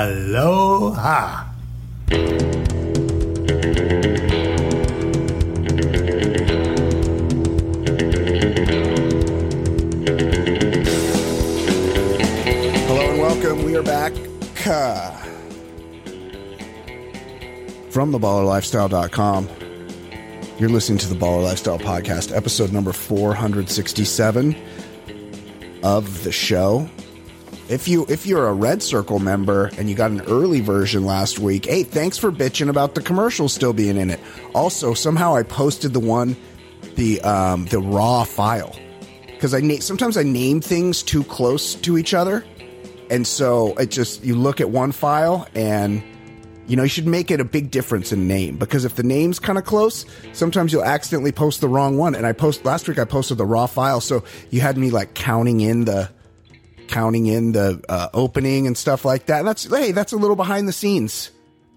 Aloha. Hello and welcome. We are back from uh, from theballerlifestyle.com. You're listening to the Baller Lifestyle Podcast, episode number 467 of the show. If you if you're a Red Circle member and you got an early version last week, hey, thanks for bitching about the commercial still being in it. Also, somehow I posted the one the um the raw file because I na- sometimes I name things too close to each other, and so it just you look at one file and you know you should make it a big difference in name because if the name's kind of close, sometimes you'll accidentally post the wrong one. And I post last week I posted the raw file, so you had me like counting in the counting in the uh, opening and stuff like that. And that's hey, that's a little behind the scenes,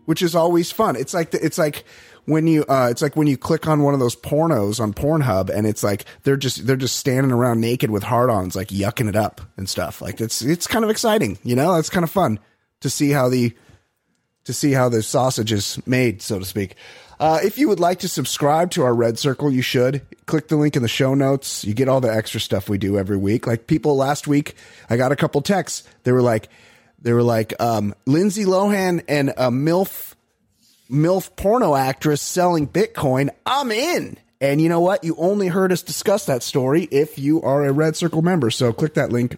which is always fun. It's like the, it's like when you uh, it's like when you click on one of those pornos on Pornhub and it's like they're just they're just standing around naked with hard-ons like yucking it up and stuff. Like it's it's kind of exciting, you know? It's kind of fun to see how the to see how the sausage is made, so to speak. Uh, if you would like to subscribe to our Red Circle, you should click the link in the show notes. You get all the extra stuff we do every week. Like people last week, I got a couple texts. They were like, they were like, um, Lindsay Lohan and a MILF, MILF porno actress selling Bitcoin. I'm in. And you know what? You only heard us discuss that story if you are a Red Circle member. So click that link.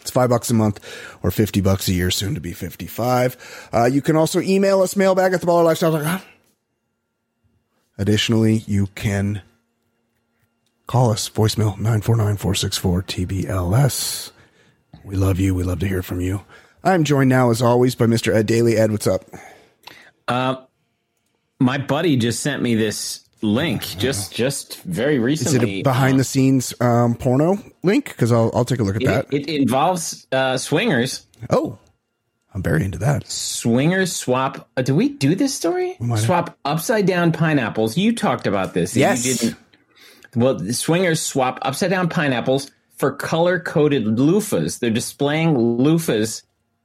It's five bucks a month or 50 bucks a year, soon to be 55. Uh, you can also email us mailbag at theballerlifestyle.com. Additionally, you can call us voicemail 949-464-TBLS. We love you. We love to hear from you. I'm joined now, as always, by Mr. Ed Daly. Ed, what's up? Uh, my buddy just sent me this link just just very recently. Is it behind the scenes um, porno link? Because I'll, I'll take a look at that. it, it involves uh, swingers. oh, I'm very into that. Swingers swap. Uh, do we do this story? might have. Swap upside down pineapples. You talked about this. You Yes. didn't- Well, swingers swap upside down pineapples for color coded loofahs. They're displaying loofahs,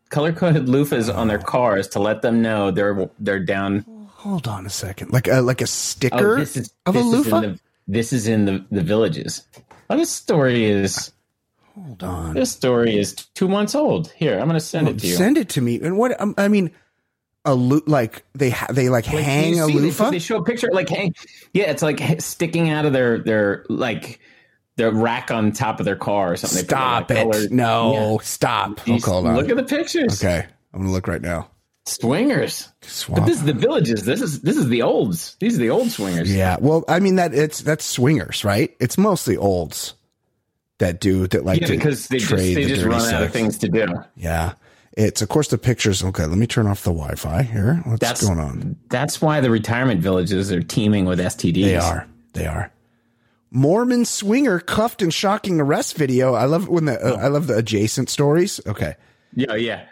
color coded loofahs on their cars to let them know they're they're down. Hold on a second. Like a like a sticker Oh, this is of a this is in the- this is in the the villages. Oh, this story is Hold on. this story is two months old. Here, I'm going to send it to you. Send it to me. And what um, I mean, a lo- like they ha- they like, Like, hang a they- loofah. They, show a picture like hang. Yeah, it's like sticking out of their their like their rack on top of their car or something. Stop it! No, Yeah. stop. Oh, hold on. Look at the pictures. okay, I'm gonna look right now. Swingers. Swap. But this is the villages. This is this is the olds. These are the old swingers. yeah. Well, I mean that it's that's swingers, right? It's mostly olds that do that like Yeah, to because they just they the just run out of things to do. Yeah. It's of course the pictures. Okay, let me turn off the Wi-Fi here. What's That's going on? That's why the retirement villages are teeming with STDs. They are. They are. Mormon swinger cuffed and shocking arrest video. I love when the uh, I love the adjacent stories. Okay. Yeah, yeah.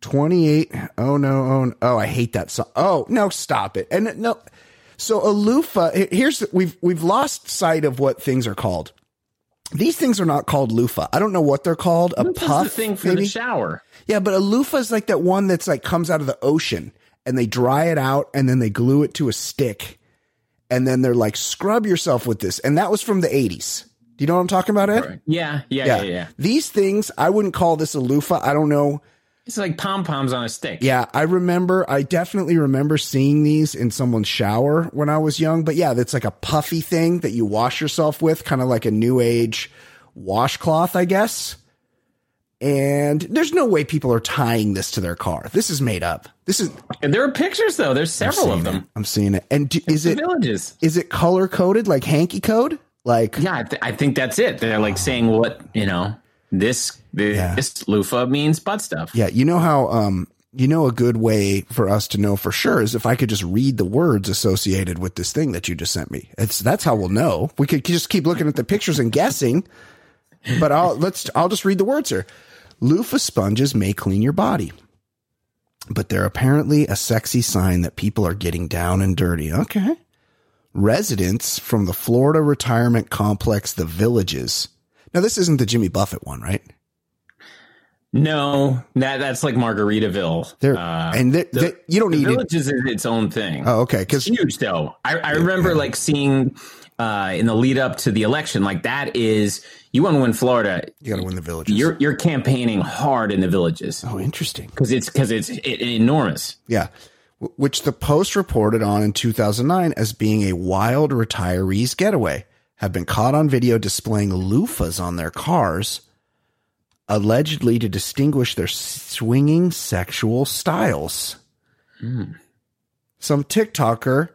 28 oh no oh no. oh i hate that song oh no stop it and no so a loofah here's we've we've lost sight of what things are called these things are not called loofah. I don't know what they're called. A puff the thing for maybe? the shower. yeah but a loofah is like that one that's like comes out of the ocean and they dry it out and then they glue it to a stick and then they're like scrub yourself with this. And that was from the 80s do you know what i'm talking about ed? Yeah, yeah, yeah, yeah. these things i wouldn't call this a loofah. I don't know It's like pom poms on a stick. Yeah, I remember. I definitely remember seeing these in someone's shower when I was young. But yeah, that's like a puffy thing that you wash yourself with, kind of like a new age washcloth, I guess. And there's no way people are tying this to their car. This is made up. This is And there are pictures though. There's several of them. it. I'm seeing it. And do, is it villages. is it color coded like hanky code? Like Yeah, I, th- I think that's it. They're like saying what you know. This this Yeah. loofah means butt stuff. Yeah, you know how um you know a good way for us to know for sure is if I could just read the words associated with this thing that you just sent me. It's that's how we'll know. We could just keep looking at the pictures and guessing. But I'll let's I'll just read the words here. Loofah sponges may clean your body. But they're apparently a sexy sign that people are getting down and dirty. Okay. Residents from the Florida retirement complex, The Villages. Now, this isn't the Jimmy Buffett one, right? No, that that's like Margaritaville. There Uh, and th- the- th- you don't the need it. village is its own thing. Oh, okay. Because huge though. I, I remember like seeing uh, in the lead up to the election, like that is you want to win Florida. you got to win the villages. You're you're campaigning hard in the villages oh, interesting. because it's because it's it, enormous. Yeah. Which the Post reported on in 2009 as being a wild retirees getaway, have been caught on video displaying loofahs on their cars, allegedly to distinguish their swinging sexual styles. Some TikToker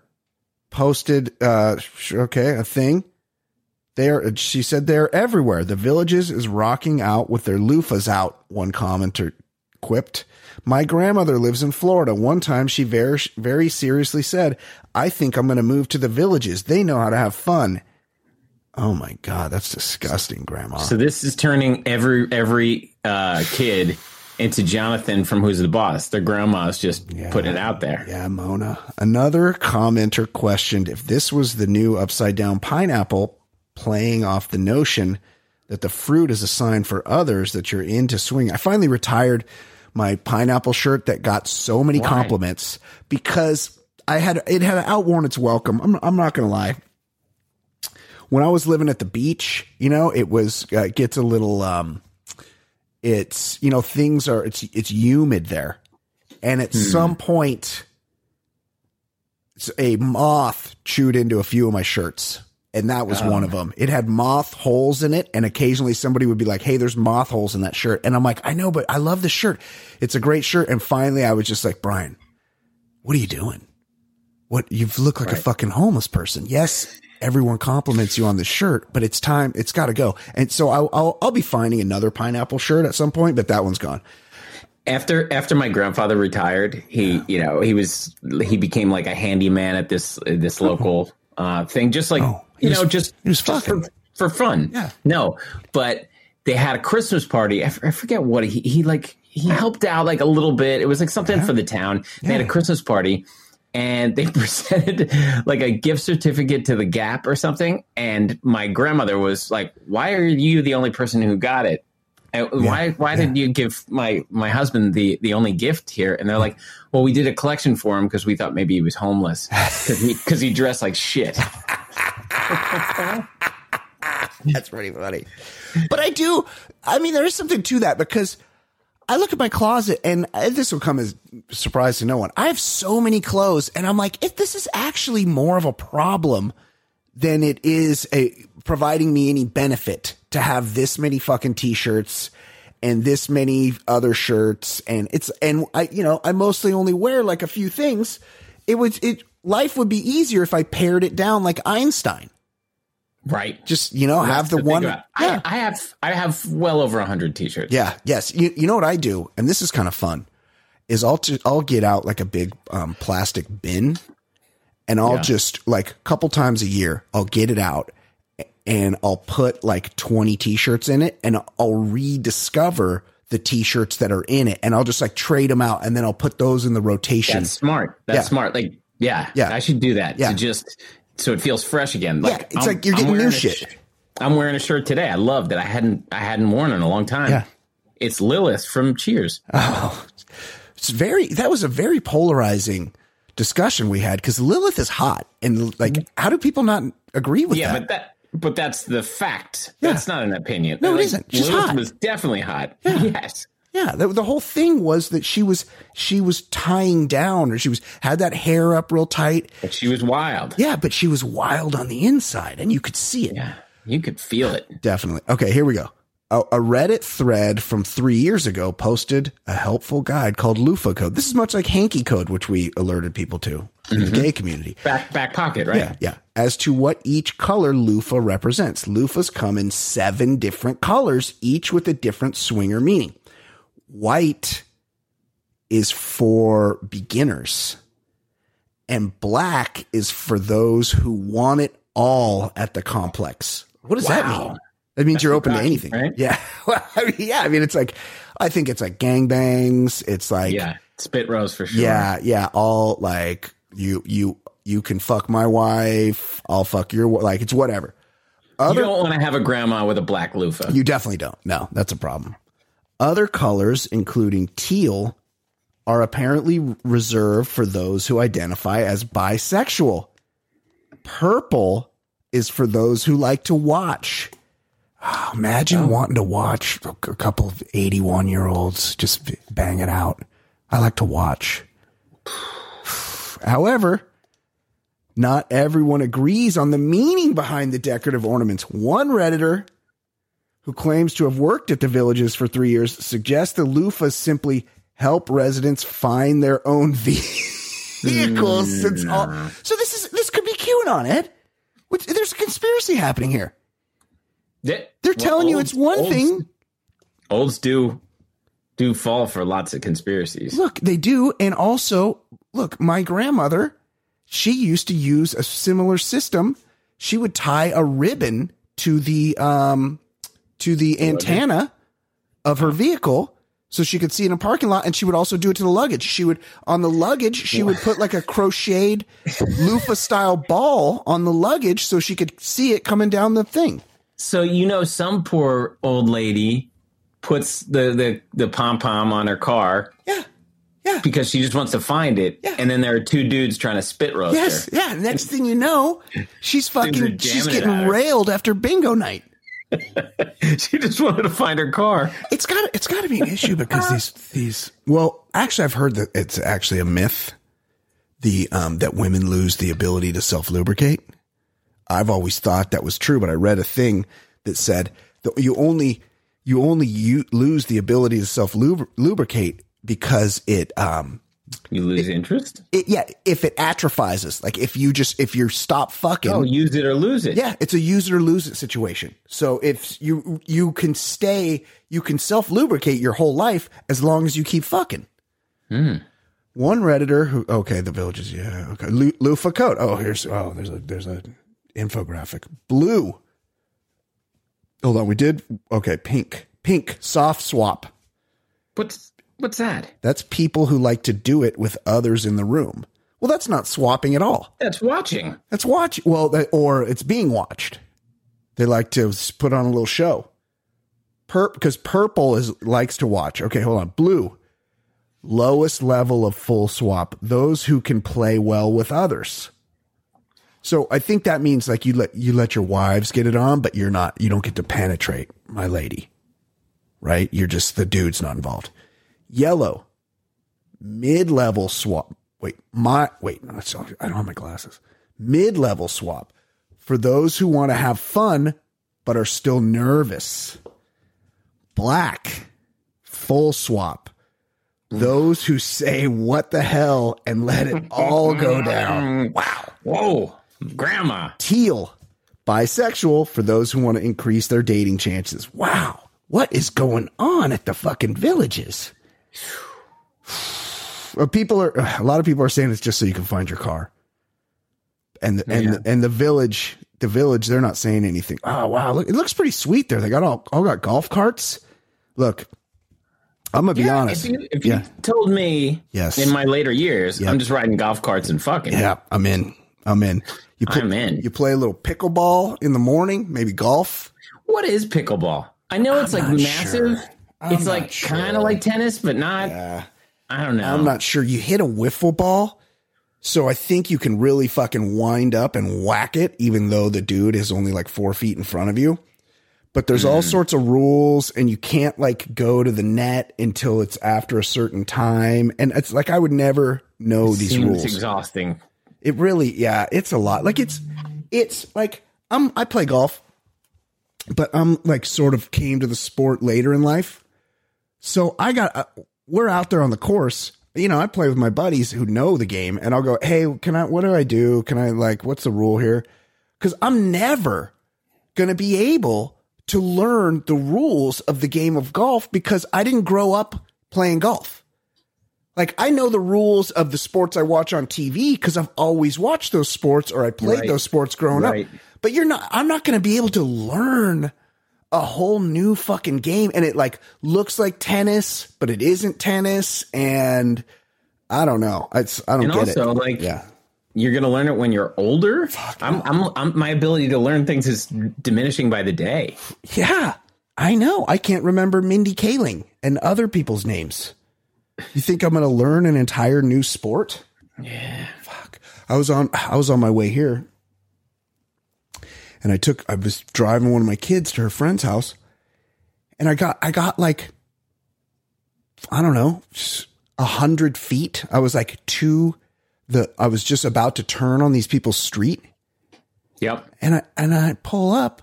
posted, uh, okay, a thing. They're, she said they're everywhere. The villages is rocking out with their loofahs out, one commenter quipped. My grandmother lives in Florida. One time she very, very seriously said, I think I'm going to move to the villages. They know how to have fun. Oh my God, that's disgusting, grandma. So this is turning every every uh, kid into Jonathan from Who's the Boss. Their grandma's just putting it out there. Yeah, Mona. Another commenter questioned if this was the new upside down pineapple, playing off the notion that the fruit is a sign for others that you're into swing. I finally retired my pineapple shirt that got so many compliments because I had it had outworn its welcome. I'm I'm not gonna lie. When I was living at the beach, you know, it was uh, it gets a little um, it's you know things are it's it's humid there, and at some point a moth chewed into a few of my shirts. And that was one of them. It had moth holes in it. And occasionally somebody would be like, Hey, there's moth holes in that shirt. And I'm like, I know, but I love the shirt. It's a great shirt. And finally I was just like, Brian, what are you doing? What you've looked like a fucking homeless person. Yes. Everyone compliments you on the shirt, but it's time. It's got to go. And so I'll, I'll, I'll be finding another pineapple shirt at some point, but that one's gone. After after my grandfather retired, he you know he was he became like a handyman at this this local uh, thing, just like Oh, you was- know just he was just for, for fun. Yeah. no, but they had a Christmas party. I, f- I forget what he he like he helped out like a little bit. It was like something for the town. They had a Christmas party. And they presented like a gift certificate to the Gap or something. And my grandmother was like, "Why are you the only person who got it?" Uh, why why did you give my my husband the the only gift here and they're like well we did a collection for him because we thought maybe he was homeless because he, 'cause he dressed like shit That's pretty funny. But I do, I mean, there is something to that because I look at my closet and uh, this will come as surprise to no one. I have so many clothes and I'm like, if this is actually more of a problem than it is a providing me any benefit to have this many fucking t-shirts and this many other shirts and it's and I you know I mostly only wear like a few things it would it life would be easier if I pared it down like Einstein right just you know have the To one yeah I, I have i have well over 100 t-shirts yeah yes you, you know what I do and this is kind of fun is I'll t- I'll get out like a big um, plastic bin and I'll Yeah. just like a couple times a year I'll get it out and I'll put like 20 t-shirts in it and I'll rediscover the t-shirts that are in it and I'll just like trade them out and then I'll put those in the rotation. that's smart that's Yeah. smart like yeah Yeah. i should do that Yeah. to just so it feels fresh again Yeah, like it's like you're getting new shit. sh- i'm wearing a shirt today i love that i hadn't i hadn't worn in a long time Yeah. it's lilith from cheers Oh, It's very that was a very polarizing discussion we had cuz Lilith is hot and like mm-hmm. how do people not agree with Yeah, that? but that but that's the fact. That's not an opinion. No, it Like, isn't. She's Lilith hot. was definitely hot. Yes. Yeah, the, the whole thing was that she was she was tying down or she was had that hair up real tight. But she was wild. Yeah, but she was wild on the inside and you could see it. Yeah. You could feel it. Definitely. Okay, here we go. A, a Reddit thread from three years ago posted a helpful guide called Loofah Code. This is much like Hanky Code, which we alerted people to in the mm-hmm. gay community. Back back pocket, right? Yeah, yeah. As to what each color loofah represents. Loofahs come in seven different colors, each with a different swinger meaning. White is for beginners, and black is for those who want it all at the complex. What does that mean? That means you're open to anything. right? Yeah. I mean, yeah. I mean, it's like, I think it's like gangbangs. It's like, Yeah. Spit rose for sure. yeah, yeah, all like you you you can fuck my wife, I'll fuck your like it's whatever. You don't want to have a grandma with a black loofah. you definitely don't. No, that's a problem. Other colors, including teal, are apparently reserved for those who identify as bisexual. Purple is for those who like to watch. Ah, oh, imagine wanting to watch a couple of 81 year olds just bang it out. I like to watch. However, not everyone agrees on the meaning behind the decorative ornaments. One Redditor who claims to have worked at the villages for three years suggests the loofahs simply help residents find their own vehicles. Since all, so this is this could be QAnon, Ed. Which, there's a conspiracy happening here. They- They're well, telling you it's one olds- thing. Olds do do fall for lots of conspiracies. Look, they do, and also look, my grandmother, she used to use a similar system. She would tie a ribbon to the um to the antenna of her vehicle so she could see in a parking lot and she would also do it to the luggage. She would on the luggage, she would put like a crocheted loofah style ball on the luggage so she could see it coming down the thing. So you know, some poor old lady puts the the the pom pom on her car Yeah. Yeah. because she just wants to find it, Yeah. and then there are two dudes trying to spit roast Yes, her. yeah. Next thing you know, she's fucking she's getting railed after bingo night. she just wanted to find her car. It's got it's got to be an issue because these these well, actually, I've heard that it's actually a myth. The um that women lose the ability to self lubricate. I've always thought that was true, but I read a thing that said that you only you only you lose the ability to self lubricate because it um You lose interest. it yeah if it atrophies like if you just if you stop fucking Oh, use it or lose it. Yeah, it's a use it or lose it situation. So if you you can stay, you can self lubricate your whole life as long as you keep fucking. Hmm. One redditor who okay, the villages, yeah, okay, Lu- loofah coat. Oh, here's oh, there's a there's a infographic. Blue. Hold on, we did okay. Pink, pink, soft swap. What's what's that? That's people who like to do it with others in the room. Well, that's not swapping at all. That's watching. That's watch. Well, that, or it's being watched. They like to put on a little show. Pur because purple is likes to watch. Okay, hold on. Blue, lowest level of full swap. Those who can play well with others. So I think that means like you let you let your wives get it on, but you're not. You don't get to penetrate my lady, right? You're just the dude's not involved. Yellow, mid level swap. Wait, my wait. No, I don't have my glasses. Mid level swap for those who want to have fun but are still nervous. Black, full swap. Those who say what the hell and let it all go down. Wow. Whoa, grandma. Teal, bisexual for those who want to increase their dating chances. Wow. What is going on at the fucking villages? People are a lot of people are saying it's just so you can find your car. And the, and Yeah. the, and the village, the village, they're not saying anything. Oh wow, look, it looks pretty sweet there. They got all all got golf carts. Look, I'm gonna be Yeah, honest. If you, if yeah, you told me Yes. in my later years, Yep. I'm just riding golf carts and fucking. yeah, I'm in. I'm in. You play, I'm in. You play a little pickleball in the morning, maybe golf. What is pickleball? I know it's like massive. sure. I'm It's like sure. kind of like tennis, but not. I don't know. I'm not sure. You hit a wiffle ball. So I think you can really fucking wind up and whack it, even though the dude is only like four feet in front of you. But there's Hmm. all sorts of rules, and you can't like go to the net until it's after a certain time. And it's like I would never know these Seems rules. exhausting. It really, yeah, it's a lot. Like it's, it's like I'm. I play golf, but I'm like sort of came to the sport later in life. So I got. Uh, we're out there on the course. You know, I play with my buddies who know the game, and I'll go, "Hey, can I? What do I do? Can I like? What's the rule here?" Because I'm never gonna be able to learn the rules of the game of golf because I didn't grow up playing golf. Like I know the rules of the sports I watch on TV because I've always watched those sports or I played Right. those sports growing Right. up. But you're not I'm not going to be able to learn a whole new fucking game and it like looks like tennis, but it isn't tennis and I don't know. It's I don't And get also, it. like, yeah. you're gonna learn it when you're older. I'm, I'm, I'm, my ability to learn things is diminishing by the day. Yeah. I know. I can't remember Mindy Kaling and other people's names. You think I'm to learn an entire new sport? Yeah. Fuck. I was on I was on my way here. And I took I was driving one of my kids to her friend's house. And I got I got like I don't know, a hundred feet. I was like to the I was just about to turn on these people's street. Yep. And I and I pull up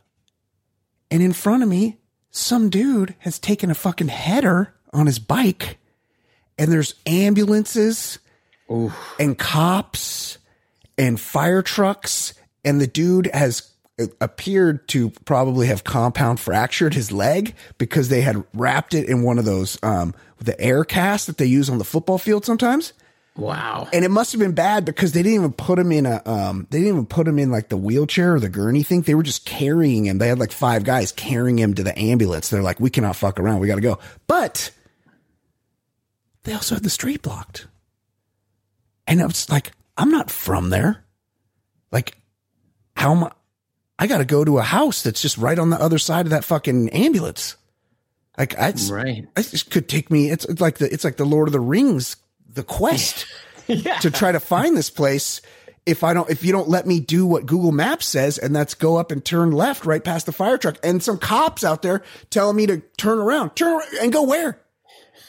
and in front of me, some dude has taken a fucking header on his bike and there's ambulances Oof. and cops and fire trucks and the dude has appeared to probably have compound fractured his leg because they had wrapped it in one of those um the air casts that they use on the football field sometimes. Wow. and it must have been bad because they didn't even put him in a um they didn't even put him in like the wheelchair or the gurney thing. They were just carrying him. They had like five guys carrying him to the ambulance. They're like we cannot fuck around. We got to go. But they also had the street blocked. And I was like I'm not from there. Like how am I I got to go to a house that's just right on the other side of that fucking ambulance like I right. it just could take me it's, it's like the it's like the Lord of the Rings the quest Yeah. to try to find this place if I don't if you don't let me do what Google Maps says and that's go up and turn left right past the fire truck and some cops out there telling me to turn around turn around and go where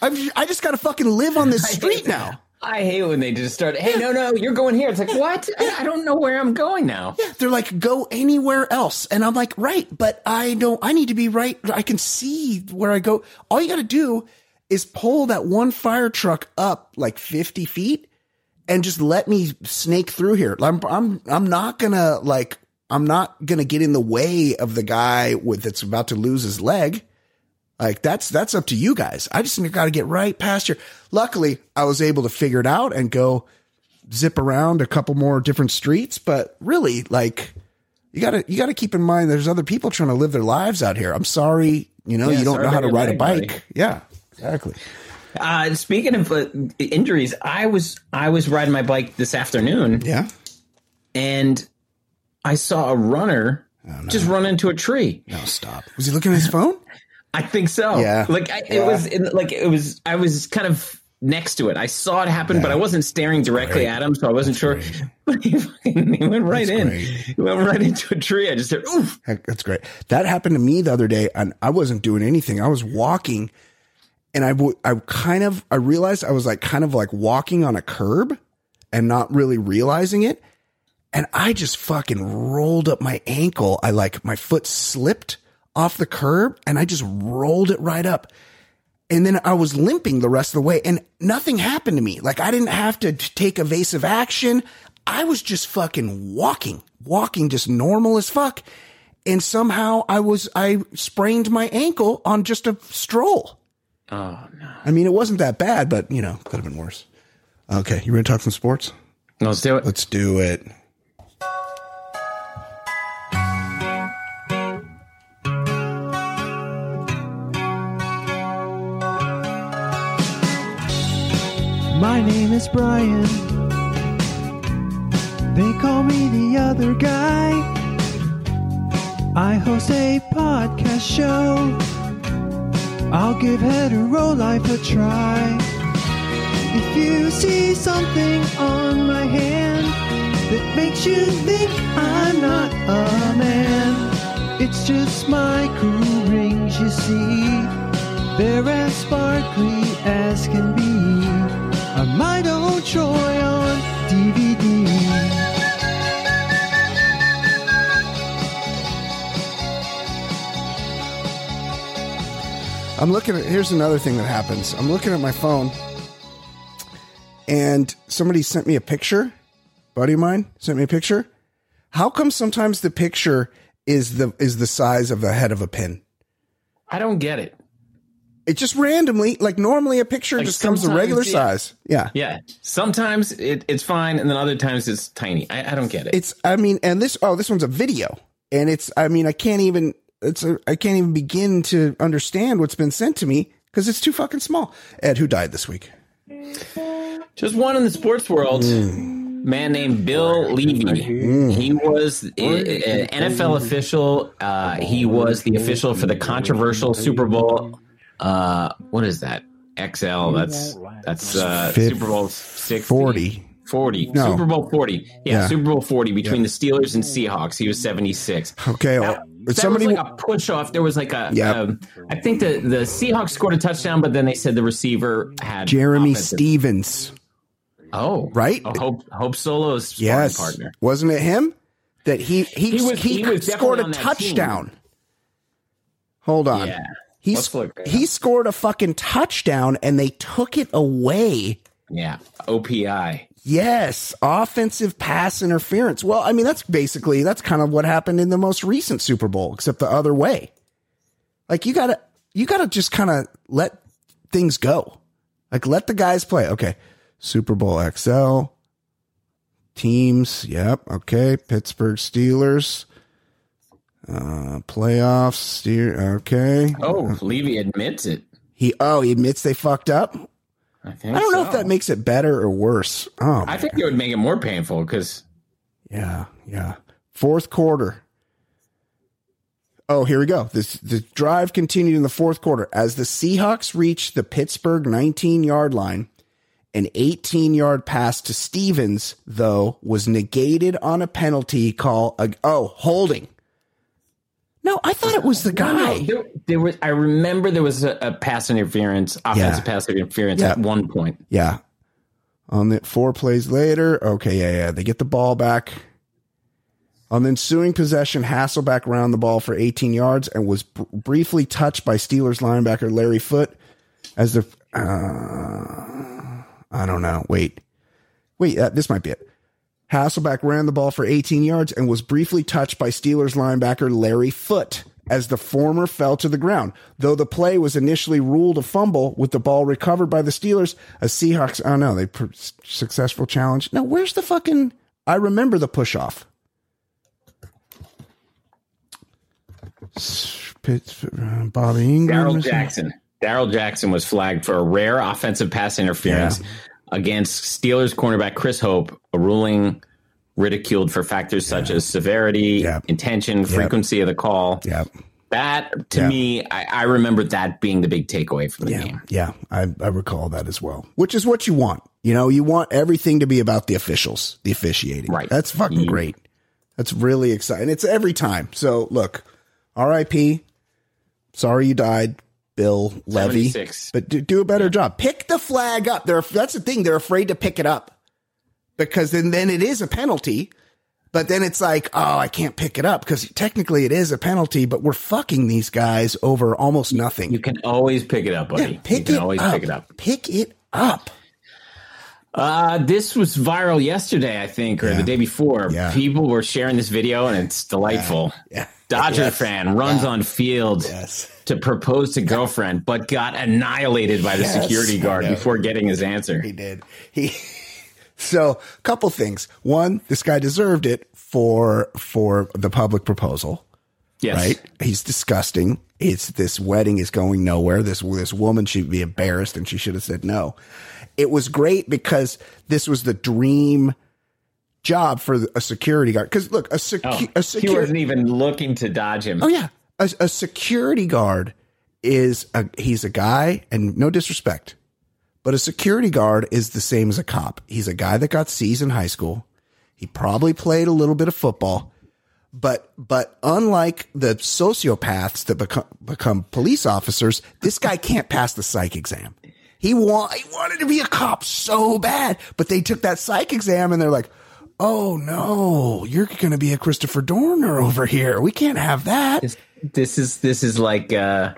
I've, I just got to fucking live on this street now I hate when they just start. Hey, no, no, you're going here. It's like what? I, don't know where I'm going now. they're like go anywhere else and I'm like right but I don't I need to be right I can see where I go all you got to do is pull that one fire truck up like 50 feet and just let me snake through here. I'm I'm I'm not gonna like I'm not gonna get in the way of the guy with that's about to lose his leg. Like that's that's up to you guys. I just got to get right past here. Luckily, I was able to figure it out and go zip around a couple more different streets. But really, like you gotta you gotta keep in mind there's other people trying to live their lives out here. I'm sorry, you know, Yeah, you don't know how to your ride a bike. buddy. Yeah, exactly. Uh, speaking of uh, injuries, I was I was riding my bike this afternoon Yeah. and I saw a runner just run into a tree. No, stop. Was he looking at his phone? I think so. Yeah. Like I, Yeah. it was in, like it was. I was kind of next to it. I saw it happen, but I wasn't staring directly great. at him, so I wasn't sure. great. But he, fucking- he went right That's in. great. He went right into a tree. I just said, "Oof!" That's great. That happened to me the other day, and I wasn't doing anything. I was walking, and I w- I kind of I realized I was like kind of like walking on a curb and not really realizing it, and I just fucking rolled up my ankle. I like my foot slipped off the curb, and I just rolled it right up. And then I was limping the rest of the way and nothing happened to me. Like I didn't have to take evasive action. I was just fucking walking, walking just normal as fuck. And somehow I was, I sprained my ankle on just a stroll. Oh no! I mean, it wasn't that bad, but you know, could have been worse. Okay. You ready to talk some sports? Let's do it. Let's do it. Name is Brian. They call me the other guy. I host a podcast show. I'll give hetero life a try. If you see something on my hand that makes you think I'm not a man, it's just my cool rings, you see. They're as sparkly as can be. A might old Troy on DVD. I'm looking at here's another thing that happens. I'm looking at my phone and somebody sent me a picture. Buddy of mine sent me a picture. How come sometimes the picture is the is the size of the head of a pin? I don't get it. It just randomly, like normally a picture Like just comes a regular yeah. size. Yeah. Yeah, sometimes it, it's fine, and then other times it's tiny. I, I don't get it. It's I mean, and this oh, this one's a video. And it's I mean, I can't even it's a, I can't even begin to understand what's been sent to me because it's too fucking small. Ed, who died this week? Just one in the sports world. Hmm. man named Bill Leavy. He was uh, an NFL official. Uh, he was the official for the controversial Super Bowl. Uh, what is that? XL. That's that's uh, Fif- Super Bowl 60. 40. 40. No. Super Bowl 40. Yeah, Yeah. Super Bowl 40 between the Steelers and Seahawks. He was 76. Okay, well, That somebody was like a push off. There was like a. Yeah. um, I think the the Seahawks scored a touchdown, but then they said the receiver had Jerramy offensive- Stevens, Oh, right? Oh, Hope Hope Solo's sparring yes, partner. wasn't it him that he he He was- he, he was scored a on that touchdown? Hold on, Yeah. He he scored a fucking touchdown and they took it away. Yeah, OPI. Yes, offensive pass interference. Well, I mean that's basically that's kind of what happened in the most recent Super Bowl, except the other way. Like you gotta you gotta just kind of let things go. Like let the guys play. Okay, Super Bowl XL teams. Yep. Okay, Pittsburgh Steelers. Uh, playoffs. Steer. Okay. Oh, Leavy admits it. He. Oh, he admits they fucked up. I think. I don't know if that makes it better or worse. Oh, I think it would make it more painful because Yeah, yeah. Fourth quarter. Oh, here we go. This the drive continued in the fourth quarter as the Seahawks reached the Pittsburgh 19 yard line. An 18 yard pass to Stevens, though, was negated on a penalty call. oh, holding. No, I thought it was the guy. there, there was. I remember there was a, a pass interference, offensive Yeah. pass interference Yeah. at one point. Yeah. On the four plays later, okay, yeah, yeah, they get the ball back. On the ensuing possession, Hasselbeck ran the ball for 18 yards and was br- briefly touched by Steelers linebacker Larry Foote as the. Uh, I don't know. Wait, wait, uh, this might be it. Hasselbeck ran the ball for 18 yards and was briefly touched by Steelers linebacker Larry Foote as the former fell to the ground. Though the play was initially ruled a fumble with the ball recovered by the Steelers, a Seahawks, oh no, they pr- successful challenge. Now, where's the fucking, I remember the push off. Pittsburgh, uh, Bobby Engram. Darrell Jackson. Darrell Jackson was flagged for a rare offensive pass interference against Steelers cornerback Chris Hope, a ruling ridiculed for factors such as severity, Yeah. intention, frequency of the call. Yeah. That to me, I, I remember that being the big takeaway from the game. yeah, I, I recall that as well. Which is what you want. You know, you want everything to be about the officials, the officiating. Right. That's fucking great. That's really exciting. It's every time. So look, R.I.P. Sorry you died, Bill Leavy. 76. But do, do a better job. Pick the flag up. They're that's the thing. They're afraid to pick it up because then then it is a penalty. But then it's like, oh, I can't pick it up because technically it is a penalty. But we're fucking these guys over almost nothing. You can always pick it up, buddy. Yeah, pick you can it always up. pick it up. Pick it up. Uh, this was viral yesterday, I think, or Yeah. the day before. Yeah. People were sharing this video, and it's delightful. Yeah. Dodger Yes. fan runs on field Yes. to propose to girlfriend, but got annihilated by the Yes. security guard before getting his answer. He did. He. So, a couple things. One, this guy deserved it for for the public proposal, Yes. right? He's disgusting. It's this wedding is going nowhere. This this woman should be embarrassed, and she should have said no. It was great because this was the dream job for a security guard. Because look, a, secu- Oh, a he security wasn't even looking to dodge him. Oh yeah, a, a security guard is a he's a guy, and no disrespect, but a security guard is the same as a cop. He's a guy that got C's in high school. He probably played a little bit of football, but but unlike the sociopaths that become become police officers, this guy can't pass the psych exam. He want he wanted to be a cop so bad, but they took that psych exam and they're like, "Oh no, you're going to be a Christopher Dorner over here. We can't have that." This, this is this is like uh,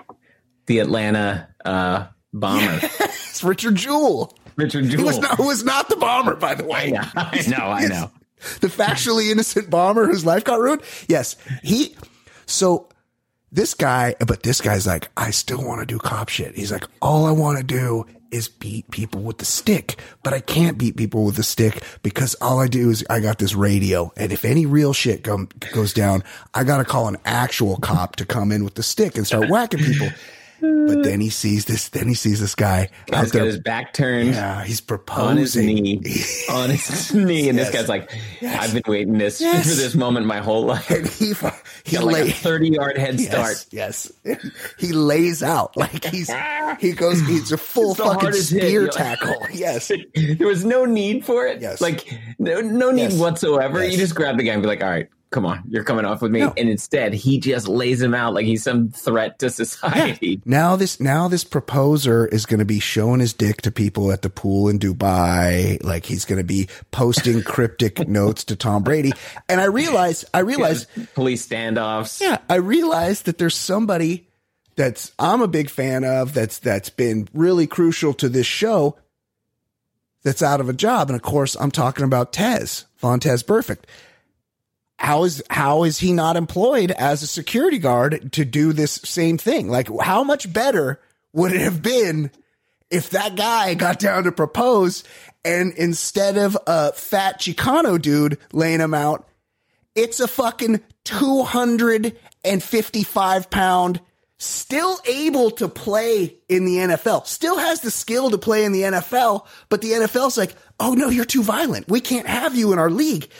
the Atlanta uh, bomber, It's Richard Jewell. Richard He was Jewell. not, who was not the bomber, by the way. Know, I know, I know. the factually innocent bomber whose life got ruined. Yes, he. So this guy, but this guy's like, I still want to do cop shit. He's like, all I want to do is beat people with the stick, but I can't beat people with the stick because all I do is I got this radio, and if any real shit goes down, I got to call an actual cop to come in with the stick and start whacking people. But uh, then he sees this. Then he sees this guy Guy's out got there. his back turned Yeah, he's proposing. on his knee, on his knee, and Yes. this guy's like, Yes. "I've been waiting this Yes. for this moment my whole life." and he he Got like a thirty yard head start. Yes. He lays out like he's he goes. He's a full fucking hit. spear like- tackle. Yes, there was no need for it. Yes. Like no, no need whatsoever. You just grab the guy and be like, "All right, come on, you're coming off with me." No. And instead, he just lays him out like he's some threat to society. Now this now this proposer is going to be showing his dick to people at the pool in Dubai. Like he's going to be posting cryptic notes to Tom Brady. And I realize, I realize, Police standoffs. yeah, I realize that there's somebody that's I'm a big fan of that's that's been really crucial to this show that's out of a job. And of course, I'm talking about Tez, Vontaze Burfict. How is how is he not employed as a security guard to do this same thing? Like how much better would it have been if that guy got down to propose and instead of a fat Chicano dude laying him out, it's a fucking 255 pound, still able to play in the NFL, still has the skill to play in the NFL, but the NFL's like, oh no, you're too violent. We can't have you in our league.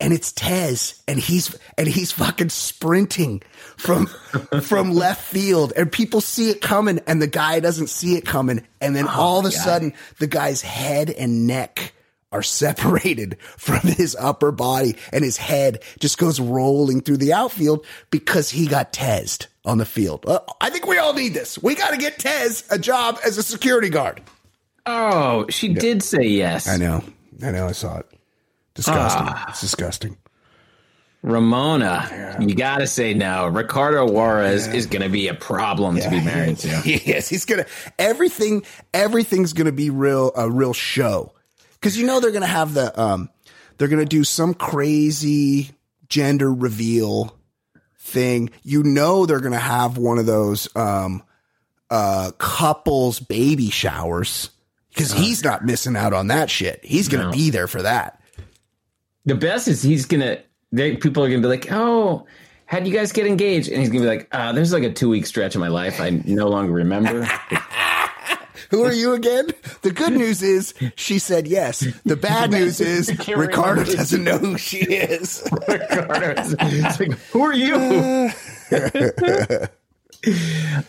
And it's Tez, and he's and he's fucking sprinting from from left field, and people see it coming, and the guy doesn't see it coming, and then all of a sudden, the guy's head and neck are separated from his upper body and his head just goes rolling through the outfield because he got Tezed on the field. Uh, I think we all need this. We got to get Tez a job as a security guard. Oh, she did say yes. I know. I know. I saw it. Disgusting. It's disgusting. Ramona, you got to say no. Ricardo Juarez is going to be a problem to be married to. yes, he's gonna everything. Everything's gonna be real a real show because you know they're gonna have the um they're gonna do some crazy gender reveal thing. You know they're gonna have one of those um uh couples baby showers because he's not missing out on that shit. He's gonna No. be there for that. The best is he's going to, they people are going to be like, oh, how do you guys get engaged? And he's going to be like, uh, there's like a two week stretch of my life I no longer remember. Who are you again? The good news is she said yes. The bad news is Ricardo doesn't know who she is. Ricardo is- it's like, who are you?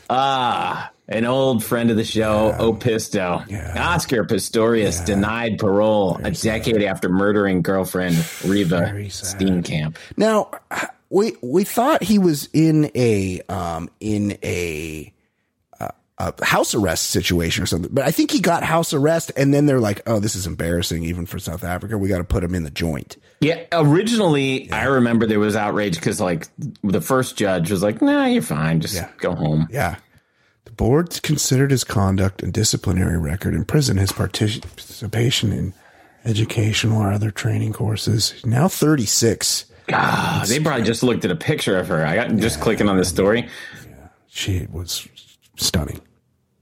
ah, an old friend of the show, Opisto. Oscar Pistorius denied parole a decade after murdering girlfriend Reeva Steenkamp. Now, we we thought he was in a um in a uh, a house arrest situation or something, but I think he got house arrest, and then they're like, "Oh, this is embarrassing, even for South Africa. We got to put him in the joint." Yeah, originally I remember there was outrage because like the first judge was like, "Nah, you're fine, just go home." Yeah. The board considered his conduct and disciplinary record in prison, his participation in educational or other training courses. Now 36. Ah, they probably just looked at a picture of her. I got just clicking on this story. She was stunning.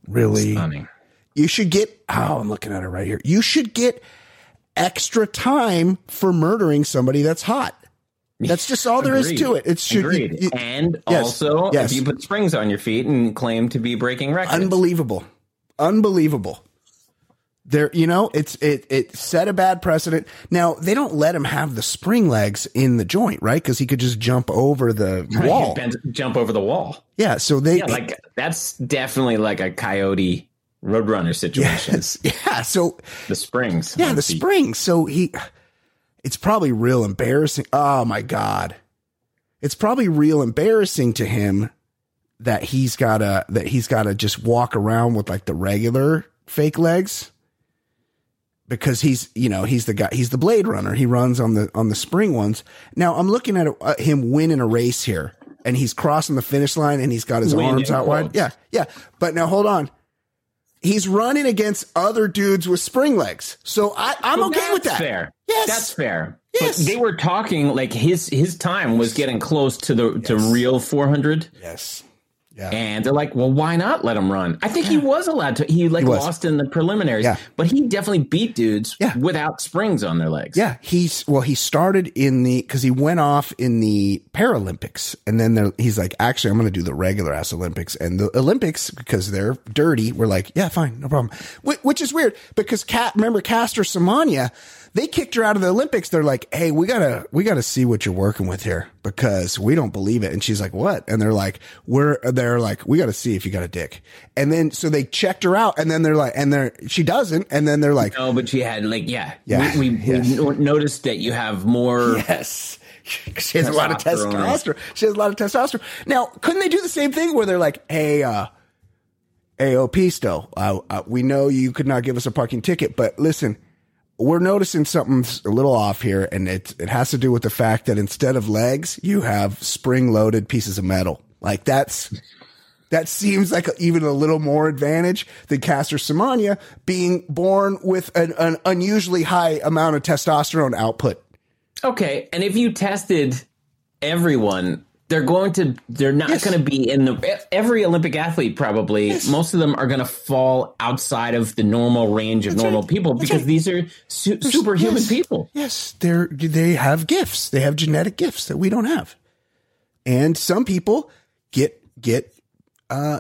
Really. Stunning. You should get, oh, I'm looking at her right here. You should get extra time for murdering somebody that's hot. That's just all there is to it. It's should, Agreed. you- and Yes. also, Yes. if you put springs on your feet and claim to be breaking records, unbelievable unbelievable there you know it's it it set a bad precedent now they don't let him have the spring legs in the joint right because he could just jump over the wall jump over the wall. yeah so they Yeah, like that's definitely like a coyote roadrunner situation. yes, yeah so The springs. yeah the feet. spring so he it's probably real embarrassing. Oh my god. It's probably real embarrassing to him that he's gotta that he's gotta just walk around with like the regular fake legs because he's you know he's the guy he's the blade runner. He runs on the on the spring ones. Now i'm looking at uh, him winning a race here and he's crossing the finish line and he's got his Win arms out wide. yeah yeah. But now hold on. He's running against other dudes with spring legs. So i i'm Well, okay with that's that. Fair. Yes. That's fair. Yes. But they were talking like his his time was getting close to the to real 400. yes Yeah. And they're like, well, why not let him run? I think he was allowed to. He like was. lost in the preliminaries, Yeah. but he definitely beat dudes Yeah. without springs on their legs. Yeah, he's well. He started in the because he went off in the Paralympics, and then there, he's like, actually, I'm going to do the regular ass Olympics, and the Olympics because they're dirty. We're like, yeah, fine, no problem. Wh- Which is weird because Cat, remember Caster Semenya, they kicked her out of the Olympics. They're like, hey, we gotta we gotta see what you're working with here because we don't believe it. And she's like, what? And they're like, we're they're like, we got to see if you got a dick. And then so they checked her out, and then they're like, and they're she doesn't, and then they're like, No, but she had like, yeah, Yeah, We, we, yes. we noticed that you have more. Yes. She has a lot of Testosterone. testosterone. She has a lot of testosterone. Now, couldn't they do the same thing where they're like, "Hey, uh, AOP still, uh, uh, we know you could not give us a parking ticket, but listen, we're noticing something's a little off here, and it it has to do with the fact that instead of legs, you have spring loaded pieces of metal. Like that's that seems like a, even a little more advantage than Caster Semenya being born with an, an unusually high amount of testosterone output. Okay, and if you tested everyone, they're going to. They're not Yes. going to be in the. Every Olympic athlete probably. Most of them are going to fall outside of the normal range of normal right. people That's because right. these are su- superhuman Yes. people. Yes, they're they have gifts. They have genetic gifts that we don't have. And some people get get uh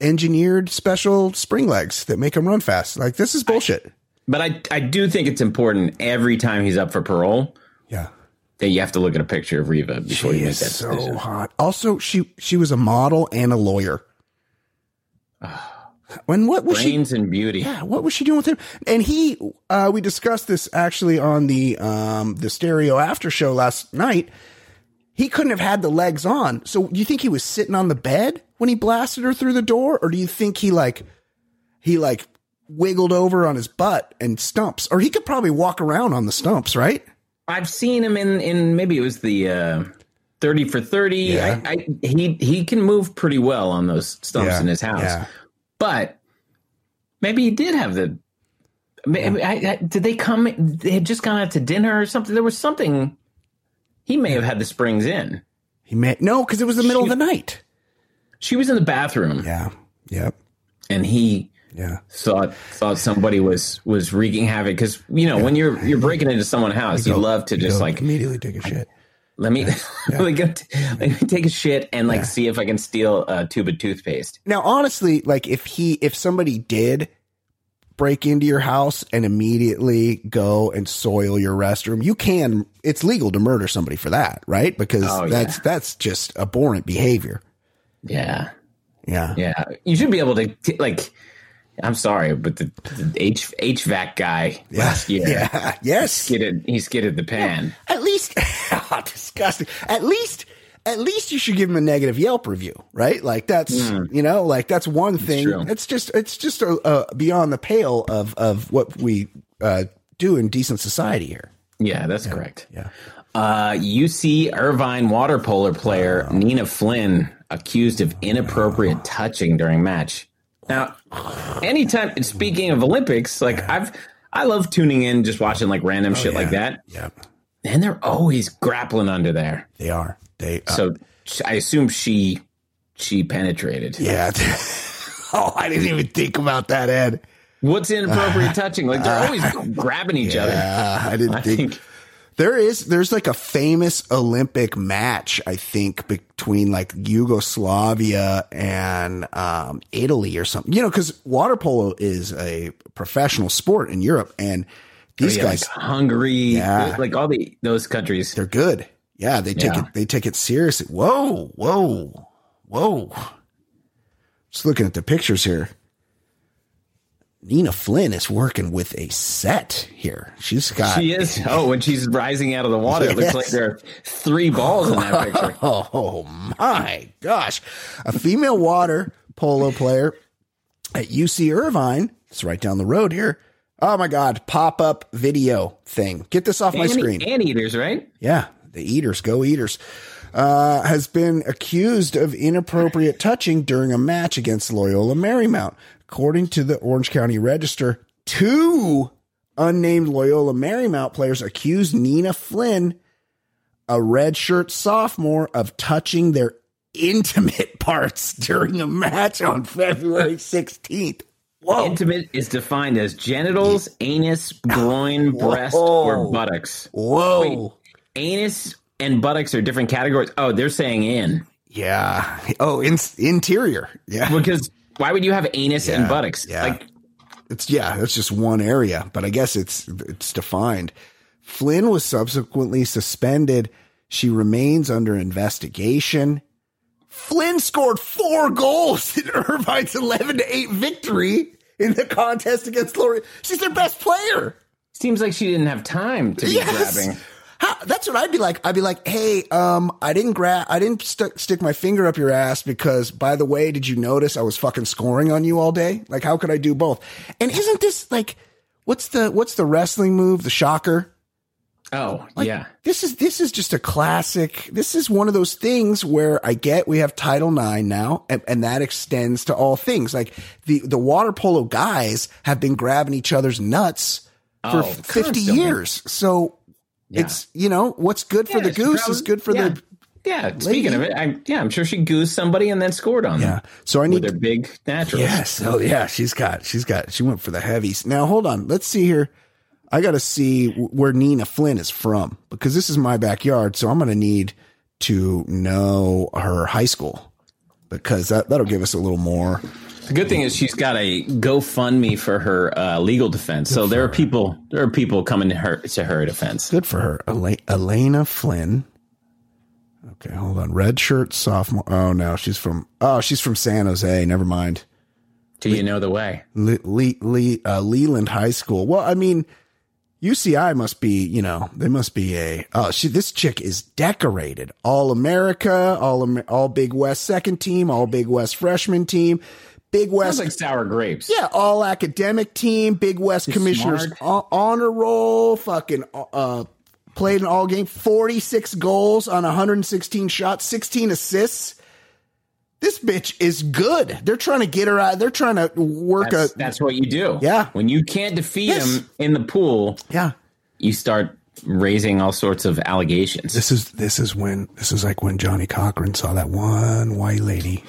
engineered special spring legs that make them run fast. Like this is bullshit. But I, I do think it's important every time he's up for parole yeah. That you have to look at a picture of Reeva before She you make that so decision. hot. Also, she she was a model and a lawyer. When what was she Brains and beauty. Yeah, what was she doing with him? And he, uh, we discussed this actually on the um the stereo after show last night. He couldn't have had the legs on. So you think he was sitting on the bed when he blasted her through the door, or do you think he like he like wiggled over on his butt and stumps, or he could probably walk around on the stumps, right? I've seen him in in maybe it was the uh, thirty for thirty. Yeah. I, I, he he can move pretty well on those stumps Yeah, in his house, yeah. but maybe he did have the. Maybe, I, did they come? They had just gone out to dinner or something. There was something. He may have had the springs in. He may no, because it was the middle of the night. She was in the bathroom, Yeah. Yep. and he Yeah. thought thought somebody was was wreaking havoc because you know when you're you're breaking into someone's house, you Go- love to just like immediately take a shit. Let me let me go t- let me take a shit and like see if I can steal a tube of toothpaste. Now, honestly, like if he, if somebody did break into your house and immediately go and soil your restroom, you can, it's legal to murder somebody for that, right? Because Oh, yeah. that's, that's just abhorrent behavior. Yeah, Yeah. yeah. You should be able to like. I'm sorry, but the, the H, HVAC guy last year Yeah. Yes. skidded. He skidded the pan. At least, oh, disgusting. At least, at least you should give him a negative Yelp review, right? Like that's, you know, like that's one thing. true. It's just, it's just a, a beyond the pale of, of what we, uh, do in decent society here. Yeah, that's correct. Yeah. Uh, UC Irvine water polo player Nina Flynn accused of inappropriate touching during match. Now, anytime speaking of Olympics, like I've I love tuning in, just watching like random shit like that, Yeah. and they're always grappling under there. They are. They, uh, So I assume she she penetrated. Yeah. oh, I didn't even think about that, Ed. What's inappropriate touching? Like they're always grabbing each other. Uh, I didn't I think. think There is there's like a famous Olympic match, I think, between like Yugoslavia and um, Italy or something. You know, because water polo is a professional sport in Europe, and these yeah, guys like Hungary, Yeah. like all the those countries. they're good. Yeah, they take Yeah. it they take it seriously. Whoa, whoa, whoa. Just looking at the pictures here. Nina Flynn is working with a set here. She's got She is. Oh, when she's rising out of the water, it looks like there are three balls in that picture. Oh my gosh. A female water polo player at UC Irvine. It's right down the road here. Oh my God. Pop up video thing. Get this off my screen. Anteaters, right? Yeah. The eaters, go eaters. Uh, has been accused of inappropriate touching during a match against Loyola Marymount. According to the Orange County Register, two unnamed Loyola Marymount players accused Nina Flynn, a redshirt sophomore, of touching their intimate parts during a match on February 16th. Whoa. Intimate is defined as genitals, anus, groin, breast, Whoa. or buttocks. Whoa. Anus and buttocks are different categories. Oh, they're saying in Yeah. Oh, in, interior. Yeah. because why would you have anus Yeah, and buttocks? yeah. Like It's yeah, that's just one area, but I guess it's it's defined. Flynn was subsequently suspended. She remains under investigation. Flynn scored four goals in Irvine's eleven to eight victory in the contest against Lori. She's their best player. seems like she didn't have time to be Yes. grabbing. How, that's what I'd be like. I'd be like, "Hey, um, I didn't grab, I didn't st- stick my finger up your ass because, by the way, did you notice I was fucking scoring on you all day? Like, how could I do both? And isn't this like, what's the what's the wrestling move? The shocker. Oh, Like, yeah. This is this is just a classic. This is one of those things where I get we have Title IX now, and, and that extends to all things. Like the the water polo guys have been grabbing each other's nuts for Oh, fifty years. So Yeah. it's you know what's good for the goose probably- is good for yeah. the Yeah, speaking of it, I, yeah, I'm sure she goosed somebody and then scored on yeah. them Yeah, So I with need their big naturals. yes. Oh yeah, she's got she's got she went for the heavies. Now hold on, let's see here. I got to see where Nina Flynn is from because this is my backyard. So I'm going to need to know her high school because that that'll give us a little more. The good thing is she's got a GoFundMe for her uh, legal defense. So there are people, there are people coming to her to her defense. Good for her, Ela- Elena Flynn. Okay, hold on. Red shirt sophomore. Oh no, she's from. Oh, she's from San Jose. Never mind. Do you know the way? Le- Le- Le- uh, Leland High School. Well, I mean, UCI must be, you know, they must be a. Oh, she. This chick is decorated. All America. All all Big West second team. All Big West freshman team. Big Sounds West. like sour grapes. yeah, all academic team. Big West commissioners smart. hon- honor roll. Fucking uh, played an all game. Forty six goals on 116 shots. 16 assists. This bitch is good. They're trying to get her out. They're trying to work That's, a. that's what you do. Yeah. When you can't defeat Yes. him in the pool, yeah. you start raising all sorts of allegations. This is this is when this is like when Johnnie Cochran saw that one white lady,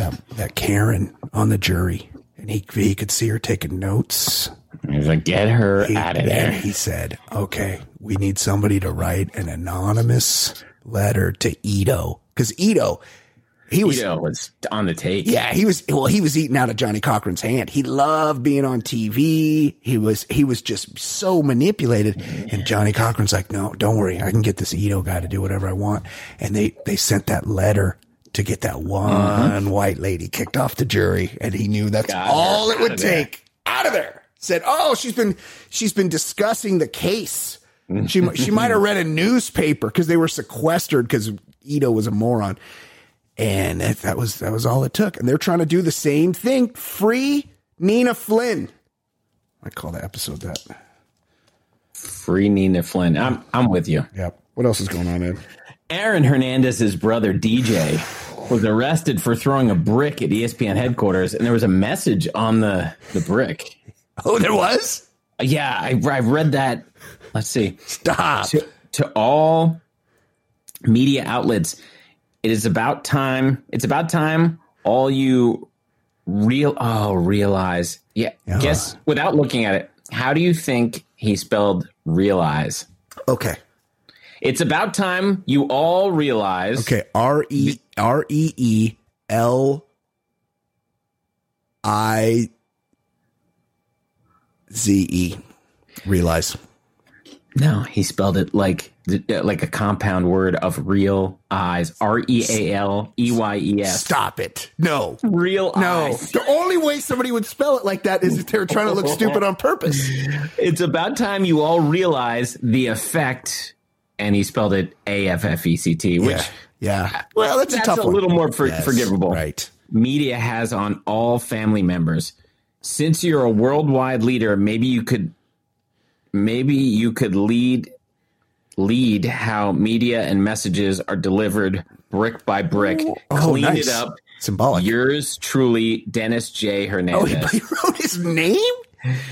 that that Karen on the jury, and he he could see her taking notes. He's like, get her He, out of there. he said, "Okay, we need somebody to write an anonymous letter to Ito because Ito, he was." Ito was on the take. Yeah, he was. Well, he was eating out of Johnnie Cochran's hand. He loved being on TV. He was. He was just so manipulated. And Johnnie Cochran's like, "No, don't worry. I can get this Ito guy to do whatever I want." And they they sent that letter to get that one white lady kicked off the jury, and he knew that's all it would of there. take. Out of there. Said, "Oh, she's been she's been discussing the case." She she might have read a newspaper because they were sequestered because Ito was a moron and that, that was that was all it took. And they're trying to do the same thing. Free Nina Flynn. I call the episode that. Free Nina Flynn. I'm, I'm with you. Yep. What else is going on, Ed? Aaron Hernandez's brother DJ was arrested for throwing a brick at ESPN headquarters, and there was a message on the the brick. Oh, there was. Yeah, I, I read that. Let's see. Stop. To, to all media outlets, it is about time. It's about time all you real oh realize. Yeah, guess without looking at it. How do you think he spelled realize? Okay. It's about time you all realize. Okay. R E R E E L I Z E. Realize. No, he spelled it like uh, like a compound word of real eyes. R E A L E Y E S. Stop it. No. Real No. eyes. The only way somebody would spell it like that is if they're trying to look stupid on purpose. It's about time you all realize the effect. And he spelled it A F F E C T, which Yeah. Yeah. Well, that's, that's a tough a one. little more for, Yes, forgivable. Right. Media has on all family members. Since you're a worldwide leader, maybe you could, maybe you could lead, lead how media and messages are delivered brick by brick. Oh, Clean nice. it up. Symbolic. Yours truly, Dennis J. oh, Hernandez. he, he wrote his name?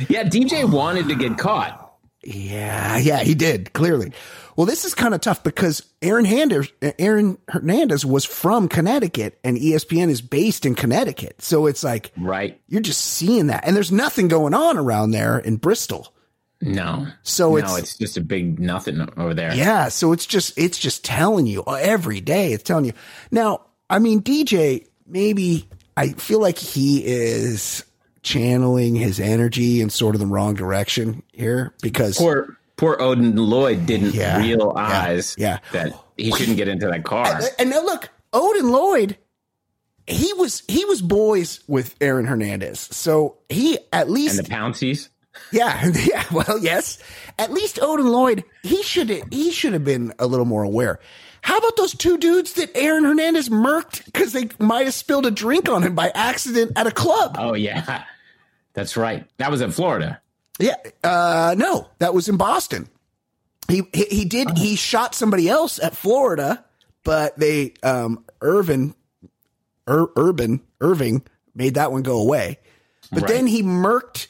yeah, DJ wanted to get caught. Yeah, yeah, he did clearly. Well, this is kind of tough because Aaron Hernandez, Aaron Hernandez was from Connecticut, and ESPN is based in Connecticut. So it's like Right. you're just seeing that, and there's nothing going on around there in Bristol. No. So no, it's- it's just a big nothing over there. Yeah, so it's just it's just telling you every day. It's telling you. Now, I mean, DJ, maybe I feel like he is channeling his energy in sort of the wrong direction here because Poor poor Odin Lloyd didn't Yeah. realize Yeah. Yeah. that he shouldn't get into that car. and now look, Odin Lloyd, he was he was boys with Aaron Hernandez, so he at least And the Pounceys. Yeah, yeah. Well, yes. At least Odin Lloyd, he should he should have been a little more aware. How about those two dudes that Aaron Hernandez murked because they might have spilled a drink on him by accident at a club? Oh yeah. That's right. That was in Florida. Yeah. Uh, no, that was in Boston. He, he he did he shot somebody else at Florida, but they um Irvin Ur, Urban Irving made that one go away. But Right. then he murked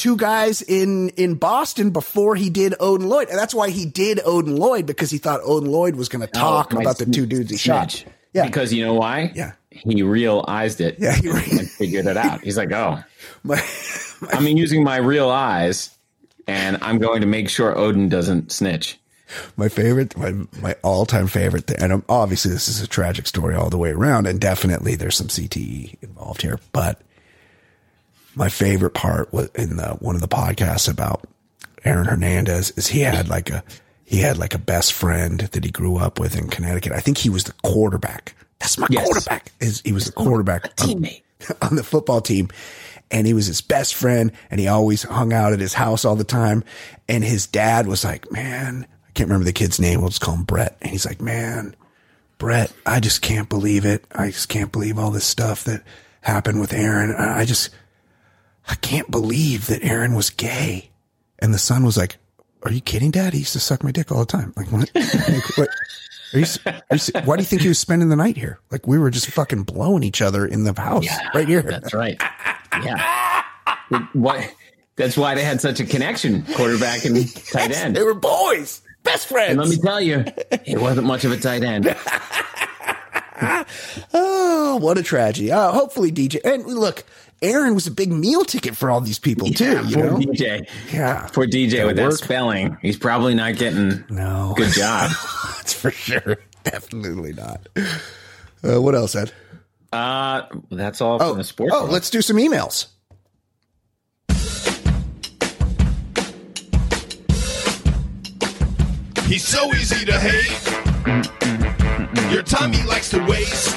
two guys in in Boston before he did Odin Lloyd, and that's why he did Odin Lloyd because he thought Odin Lloyd was going to oh, talk Oh, about the two dudes he shot. Yeah. Because you know why? Yeah. He realized it. Yeah, he re- and figured it out. He's like, oh, My- I'm using my real eyes, and I'm going to make sure Odin doesn't snitch. my favorite, my, my all time favorite thing, and obviously this is a tragic story all the way around, and definitely there's some CTE involved here, but my favorite part was in the, one of the podcasts about Aaron Hernandez is he had like a, he had like a best friend that he grew up with in Connecticut. I think he was the quarterback. That's my Yes. quarterback. Is he was the quarterback on- Teammate. on the football team and he was his best friend and he always hung out at his house all the time. And his dad was like, man, I can't remember the kid's name. We'll just call him Brett. And he's like, man, Brett, I just can't believe it. I just can't believe all this stuff that happened with Aaron. I just, I can't believe that Aaron was gay. And the son was like, are you kidding, dad? He used to suck my dick all the time. Like, what? Like, what? Are you, are you, why do you think he was spending the night here? Like we were just fucking blowing each other in the house right here. That's right. Yeah. Why? That's why they had such a connection, quarterback and tight end. They were boys, best friends. And let me tell you, it wasn't much of a tight end. oh, what a tragedy. Uh, hopefully, DJ. And look, Aaron was a big meal ticket for all these people too. You Poor know, DJ. yeah, Poor DJ Gotta with that spelling. He's probably not getting No. good job. that's for sure. Definitely not. Uh, what else, Ed? Uh, that's all from Oh, the sports. oh, world. let's do some emails. He's so easy to hate. Your time he likes to waste.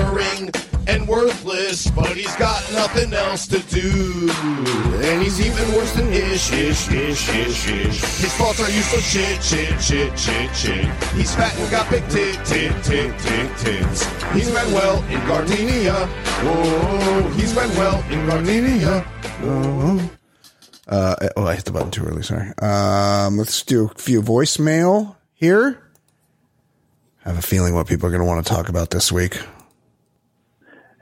worthless. But he's got nothing else to do. And he's even worse than ish, ish, ish, ish, ish. His faults are useless shit, shit, shit, shit, shit. He's fat and got big tit, tit, tit, tit, tits. He's well in Gardenia. Oh, he's well in Gardenia. Uh, oh, I hit the button too early. Sorry. Um, let's do a few voicemail here. I have a feeling what people are going to want to talk about this week.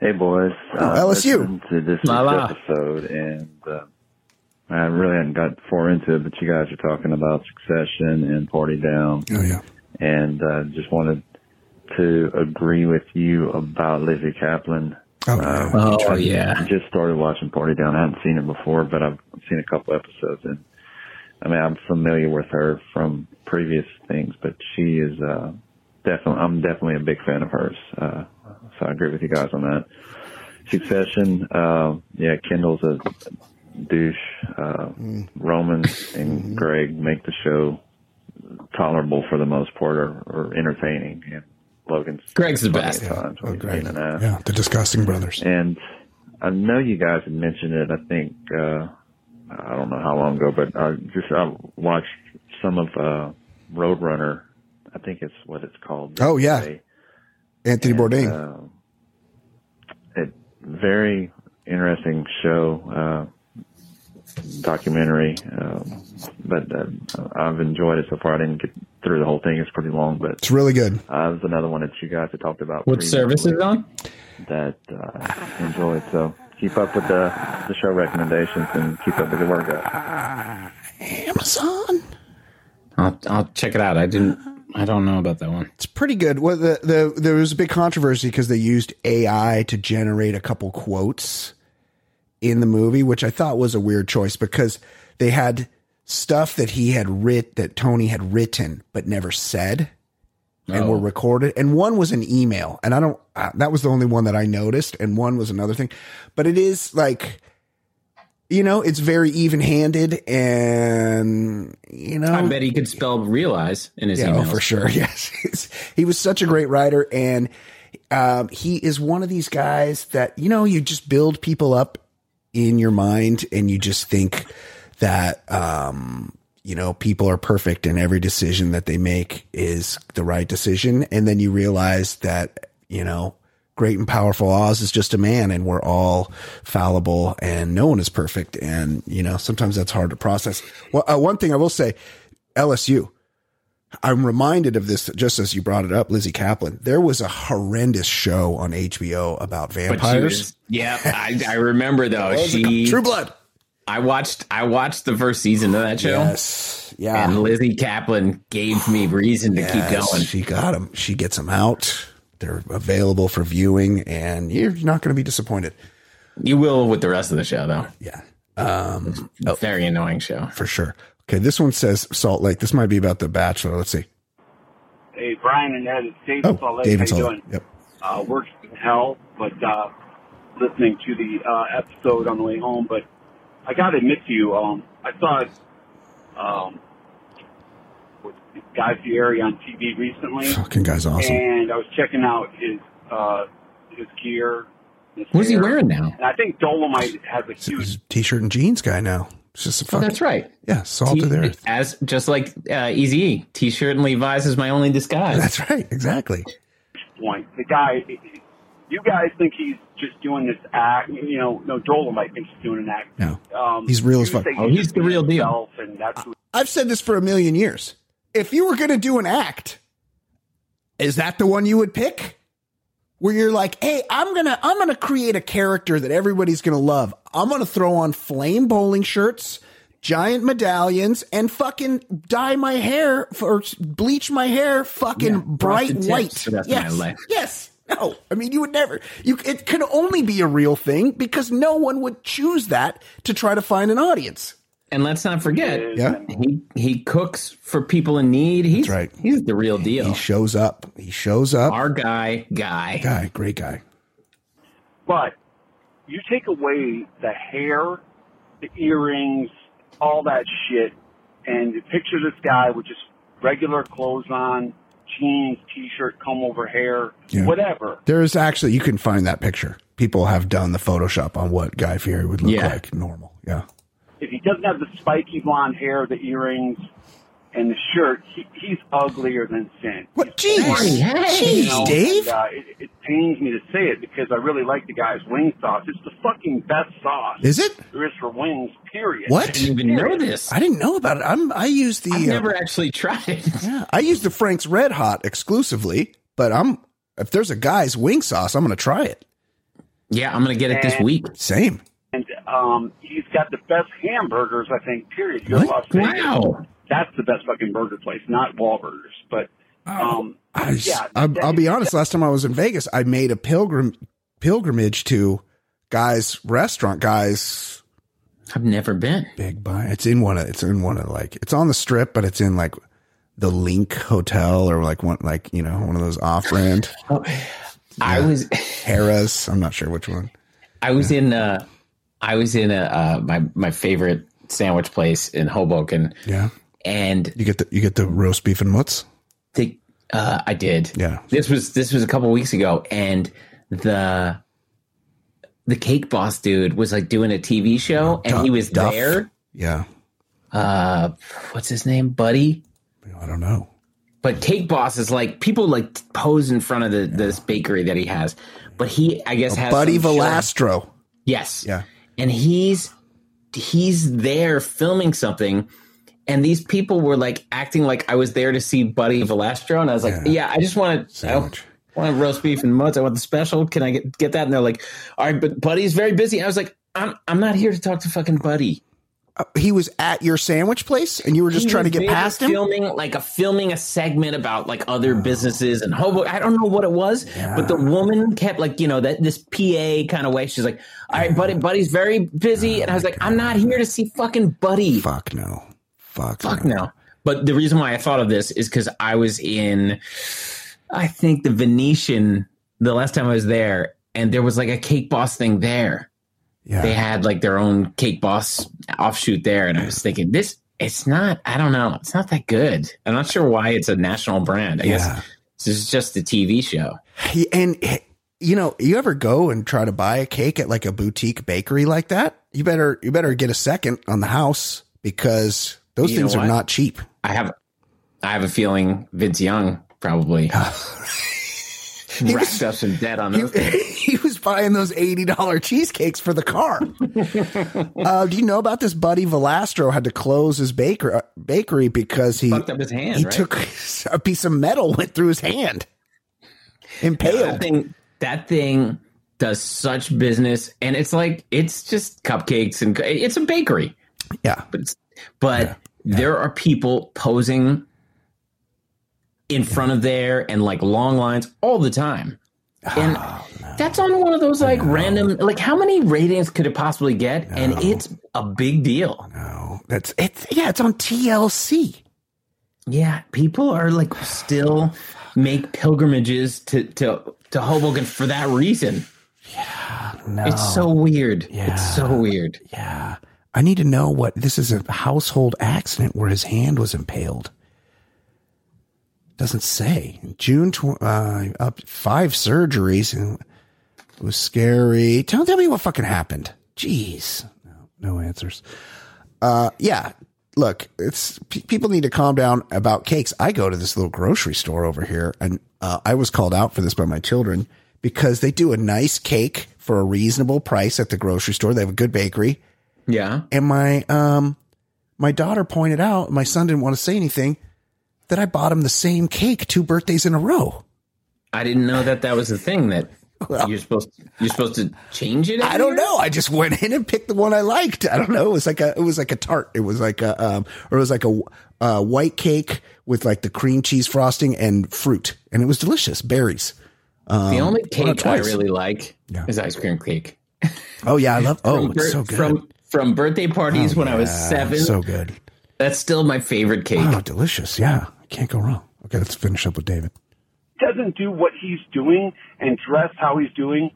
Hey boys, uh, LSU. to this La la. week's episode, and uh, I really hadn't got far into it, but you guys are talking about Succession and Party Down, Oh yeah. and uh, just wanted to agree with you about Lizzy Caplan. Oh, yeah. Oh I yeah. just started watching Party Down. I hadn't seen it before, but I've seen a couple episodes, and I mean I'm familiar with her from previous things, but she is uh, definitely I'm definitely a big fan of hers. Uh, so I agree with you guys on that. Succession, uh, yeah, Kendall's a douche. Uh, Roman and Greg make the show tolerable for the most part, or, or entertaining. And Logan's Greg's the funny best. at times when Oh, Greg. being an ass. Yeah, the disgusting brothers. And I know you guys had mentioned it. I think uh, I don't know how long ago, but I just I watched some of uh, Roadrunner I think it's what it's called. Oh, yeah. yesterday. Anthony Bourdain. Um, it very interesting show, uh, documentary. Um, but uh, I've enjoyed it so far. I didn't get through the whole thing. It's pretty long, but it's really good. uh, there's another one that you guys had talked about. What previously service is on? That uh, I enjoyed. So keep up with the the show recommendations and keep up with the good work. Amazon. I'll I'll check it out. I didn't. I don't know about that one. It's pretty good. Well, the, the there was a big controversy because they used AI to generate a couple quotes in the movie, which I thought was a weird choice because they had stuff that he had writ that Tony had written but never said and Oh. were recorded. And one was an email, and I don't. Uh, that was the only one that I noticed, and one was another thing. But it is like. You know, it's very even handed and, you know. I bet he could spell realize in his Yeah, emails. oh, for sure. Yes, he was such a great writer, and um, he is one of these guys that you know you just build people up in your mind, and you just think that um, you know people are perfect, and every decision that they make is the right decision, and then you realize that you know. Great and powerful Oz is just a man, and we're all fallible, and no one is perfect. And you know, sometimes that's hard to process. Well, uh, one thing I will say, LSU. I'm reminded of this just as you brought it up, Lizzy Caplan. There was a horrendous show on HBO about vampires. was, yeah, I, I remember though. What was it She. True Blood. I watched, I watched the first season of that show, Yes. Yeah. and Lizzy Caplan gave me reason to keep going. She got them. She gets them out. They're available for viewing, and you're not going to be disappointed. You will with the rest of the show, though. Yeah. Um, oh, Very annoying show. for sure. Okay, this one says Salt Lake. This might be about The Bachelor. Let's see. Hey, Brian and Ed, it's Dave in Salt Oh, Lake. David How you Salt doing? Yep. Uh, works in hell, but uh, listening to the uh, episode on the way home. But I got to admit to you, um, I thought um, with Guy Fieri on TV recently, Fucking guy's awesome. and I was checking out his uh, his gear. His What's he wearing now? And I think Dolomite has a He's huge. a t-shirt and jeans guy now. It's just a Oh, fucking, that's right. yeah, salt T- of the earth. As just like uh, Easy T-shirt and Levi's is my only disguise. That's right. Exactly. point. The guy, you guys think he's just doing this act. You know, no, Dolomite thinks he's doing an act. No. Um, He's real as fuck. Oh, he's the real deal. And that's who I've said this for a million years. If you were going to do an act, is that the one you would pick? Where you're like, "Hey, I'm going to I'm going to create a character that everybody's going to love. I'm going to throw on flame bowling shirts, giant medallions and fucking dye my hair or bleach my hair fucking Yeah, bright white." for the rest of my yes. Yes. No. I mean, you would never. You it could only be a real thing because no one would choose that to try to find an audience. And let's not forget. Yeah. he he cooks for people in need. He's right. He's the real deal. He shows up. He shows up. Our guy, guy. guy, great guy. But you take away the hair, the earrings, all that shit, and you picture this guy with just regular clothes on, jeans, t-shirt, comb over hair, Yeah. whatever. There's actually you can find that picture. People have done the Photoshop on what Guy Fieri would look Yeah. like normal. Yeah. If he doesn't have the spiky blonde hair, the earrings, and the shirt, he, he's uglier than sin. What? He's Jeez, boring. jeez, You know, Dave. and, uh, it, it pains me to say it because I really like the guy's wing sauce. It's the fucking best sauce Is it? there is for wings. Period. What? I didn't even know this. I didn't know about it. I'm. I use the. I've uh, never actually tried it. yeah, I use the Frank's Red Hot exclusively, but I'm. If there's a guy's wing sauce, I'm going to try it. Yeah, I'm gonna get it this week. Same. And um, he's got the best hamburgers, I think. Period. You're What? Las Vegas. Wow. That's the best fucking burger place, not Wahlburgers. But um, I, yeah, I'll, I'll be honest. Last time I was in Vegas, I made a pilgrim pilgrimage to Guy's restaurant. Guy's I've never been. Big buy. It's in one of. It's in one of like. It's on the strip, but it's in like the LINQ Hotel or like one like you know one of those off brand I was Harrah's. I'm not sure which one. I was in uh I was in a uh my my favorite sandwich place in Hoboken Yeah, and you get the you get the roast beef and mutts. the uh I did. Yeah. This was this was a couple weeks ago and the the cake boss dude was like doing a TV show and Duff- he was Duff. there. Yeah, Uh what's his name? Buddy? I don't know. but Cake Boss is like people like pose in front of the, this bakery that he has, but he I guess has Buddy some show- Valastro. Yes. Yeah. And he's he's there filming something. And these people were like acting like I was there to see Buddy Valastro, and I was like, Yeah. "Yeah, I just want to, I want roast beef and mutts. I want the special. Can I get get that?" And they're like, "All right, but Buddy's very busy." I was like, "I'm I'm not here to talk to fucking Buddy." Uh, he was at your sandwich place, and you were just He trying to get past him. filming like a filming a segment about like other businesses and hobo. I don't know what it was, but the woman kept like you know that this PA kind of way. She's like, "All right, buddy, buddy's very busy," and I was like, "I'm not here to see fucking buddy." Fuck no. Fuck. Fuck no. But the reason why I thought of this is because I was in, I think the Venetian the last time I was there, and there was like a Cake Boss thing there. Yeah. They had like their own Cake Boss offshoot there, and I was thinking this. It's not. I don't know. It's not that good. I'm not sure why it's a national brand. I Yeah. guess this is just a TV show. And you know, you ever go and try to buy a cake at like a boutique bakery like that? You better you better get a second on the house because those You things are not cheap. I have. I have a feeling Vince Young probably racked up some debt on He, those. things. he was buying those eighty dollar cheesecakes for the car. uh, do you know about this? Buddy Valastro had to close his baker, uh, bakery because he Fucked up his hand, He right? took a piece of metal went through his hand, that impaled. thing that thing does such business and it's like it's just cupcakes and it's a bakery Yeah, but it's, but there are people posing in front of there and like long lines all the time. And Oh, that's on one of those like random like how many ratings could it possibly get? And it's a big deal. No, that's it's yeah, it's on TLC. yeah people are like still make pilgrimages to to to hoboken for that reason. Yeah, No, it's so weird. Yeah. it's so weird. Yeah. I need to know what this is a household accident where his hand was impaled. Doesn't say. June tw- uh, up five surgeries and it was scary. Tell tell me what fucking happened. Jeez, no, no answers. Uh, yeah. Look, it's pe- people need to calm down about cakes. I go to this little grocery store over here, and uh, I was called out for this by my children because they do a nice cake for a reasonable price at the grocery store. They have a good bakery yeah and my um my daughter pointed out my son didn't want to say anything that I bought him the same cake two birthdays in a row. I didn't know that that was a thing that you're supposed you're supposed to change it. I don't year? know. I just went in and picked the one I liked. I don't know. It was like a it was like a tart. It was like a um or it was like a uh, white cake with like the cream cheese frosting and fruit, and it was delicious. Berries. The only cake I really like Yeah. is ice cream cake. Oh yeah, I love. Oh, From it's bir- so good. From from birthday parties when I was seven. so good. that's still my favorite cake. Oh, delicious. Yeah, can't go wrong. Okay, let's finish up with David. doesn't do what he's doing and dress how he's doing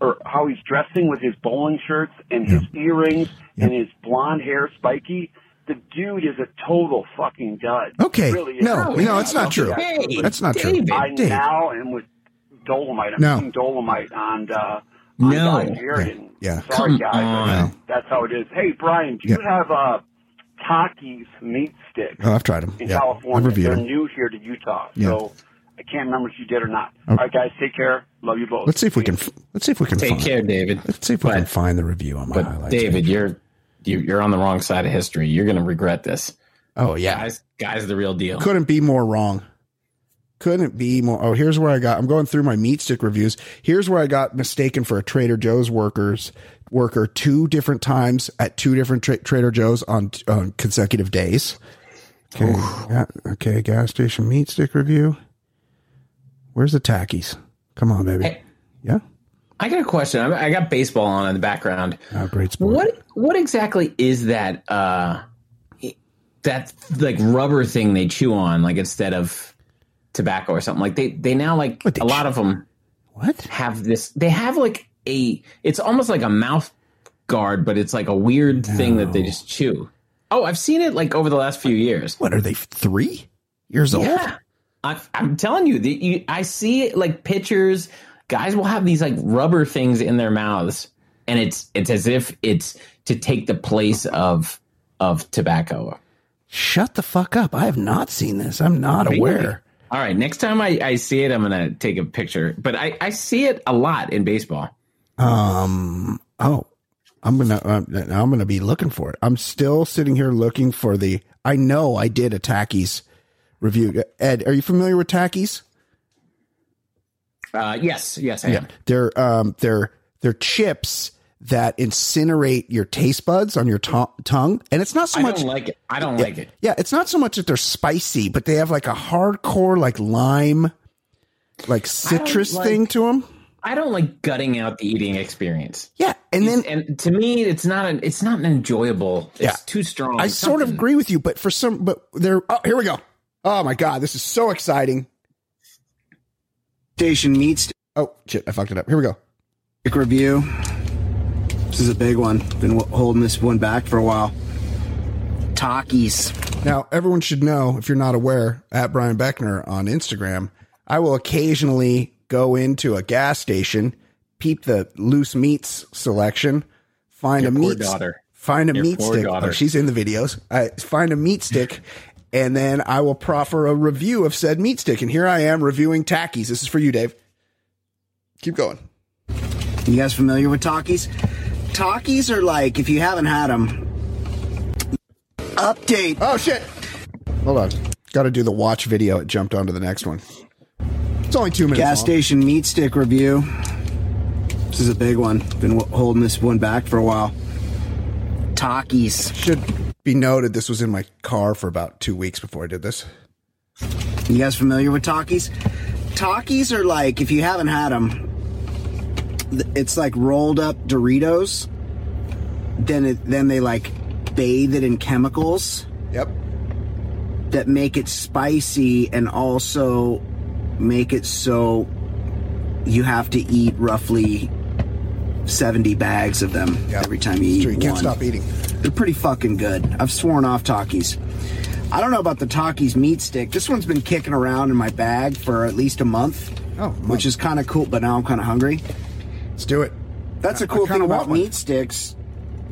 or how he's dressing with his bowling shirts and his earrings and his blonde hair spiky, the dude is a total fucking dud. Okay, Really is. no, no, it's not true. Hey, That's not true. David. I Dave. now am with Dolomite. I'm No. using Dolomite on uh No. on Guy Fieri. Yeah. Sorry Come guys. on. That's how it is. Hey Brian, do you Yeah. have uh Takis meat sticks? Oh, I've tried them. in Yeah, I've California. They're them. new here to Utah, Yeah. so I can't remember if you did or not. All right, guys, take care. Love you both. Let's see if we can. Let's see if we can Take find. care, David. Let's see if we can find the review on my But highlights. David, you're you- you're on the wrong side of history. You're going to regret this. Oh yeah, Guys, guys, the real deal. couldn't be more wrong. Couldn't be more. Oh, here's where I got. I'm going through my meat stick reviews. Here's where I got mistaken for a Trader Joe's workers worker two different times at two different tra- Trader Joe's on, on consecutive days. Okay, yeah, okay. Gas station meat stick review. Where's the Takis? Come on, baby. Hey. Yeah. I got a question. I I got baseball on in the background. Oh, great sport. What what exactly is that? Uh, that like rubber thing they chew on, like instead of tobacco or something. Like they they now like What, they a lot chew- of them What? have this. They have like a. It's almost like a mouth guard, but it's like a weird thing that they just chew. Oh, I've seen it like over the last few years. What are they? Three years old? Yeah, I, I'm telling you, the, you, I see like pictures. Guys will have these like rubber things in their mouths, and it's it's as if it's to take the place of of tobacco. Shut the fuck up. I have not seen this. I'm not Really? aware. All right, next time I, I see it, I'm gonna take a picture. But I, I see it a lot in baseball. Um. Oh, I'm gonna. Uh, I'm gonna be looking for it. I'm still sitting here looking for the. I know I did a Takis review. Ed, are you familiar with Takis? Uh, yes, yes, I am. They're um. They're they're chips that incinerate your taste buds on your to- tongue, and it's not so much. I don't like it. I don't like it. Yeah, it's not so much that they're spicy, but they have like a hardcore like lime, like citrus like- thing to them. I don't like gutting out the eating experience. Yeah, and then and to me, it's not an it's not an enjoyable. It's Yeah. too strong. I sort of agree with you, but for some, but there. Oh, here we go. Oh my god, this is so exciting. Station meets Oh shit, I fucked it up. Here we go. stick review. This is a big one. Been holding this one back for a while. Takis. Now, everyone should know if you're not aware, at Brian Beckner on Instagram, I will occasionally go into a gas station, peep the loose meats selection, find Your a meat daughter. find a Your meat stick. Oh, daughter. Oh, she's in the videos. I find a meat stick, and then I will proffer a review of said meat stick. And here I am reviewing Takis. This is for you, Dave. Keep going. You guys familiar with Takis? Takis are like, if you haven't had them, update. Oh shit! Hold on. Got to do the watch video. It jumped onto the next one. It's only two minutes. Gas long. station meat stick review. This is a big one. Been w- holding this one back for a while. Takis. Should be noted this was in my car for about two weeks before I did this. You guys familiar with Takis? Takis are like, if you haven't had them, it's like rolled up Doritos. Then it, then they like bathe it in chemicals Yep. that make it spicy and also make it so you have to eat roughly 70 bags of them every time you eat Sure, you can't one. stop eating. They're pretty fucking good. I've sworn off Takis. I don't know about the Takis meat stick. This one's been kicking around in my bag for at least a month. Oh, which is kind of cool, but now I'm kind of hungry. Let's do it. That's a I cool thing about one. meat sticks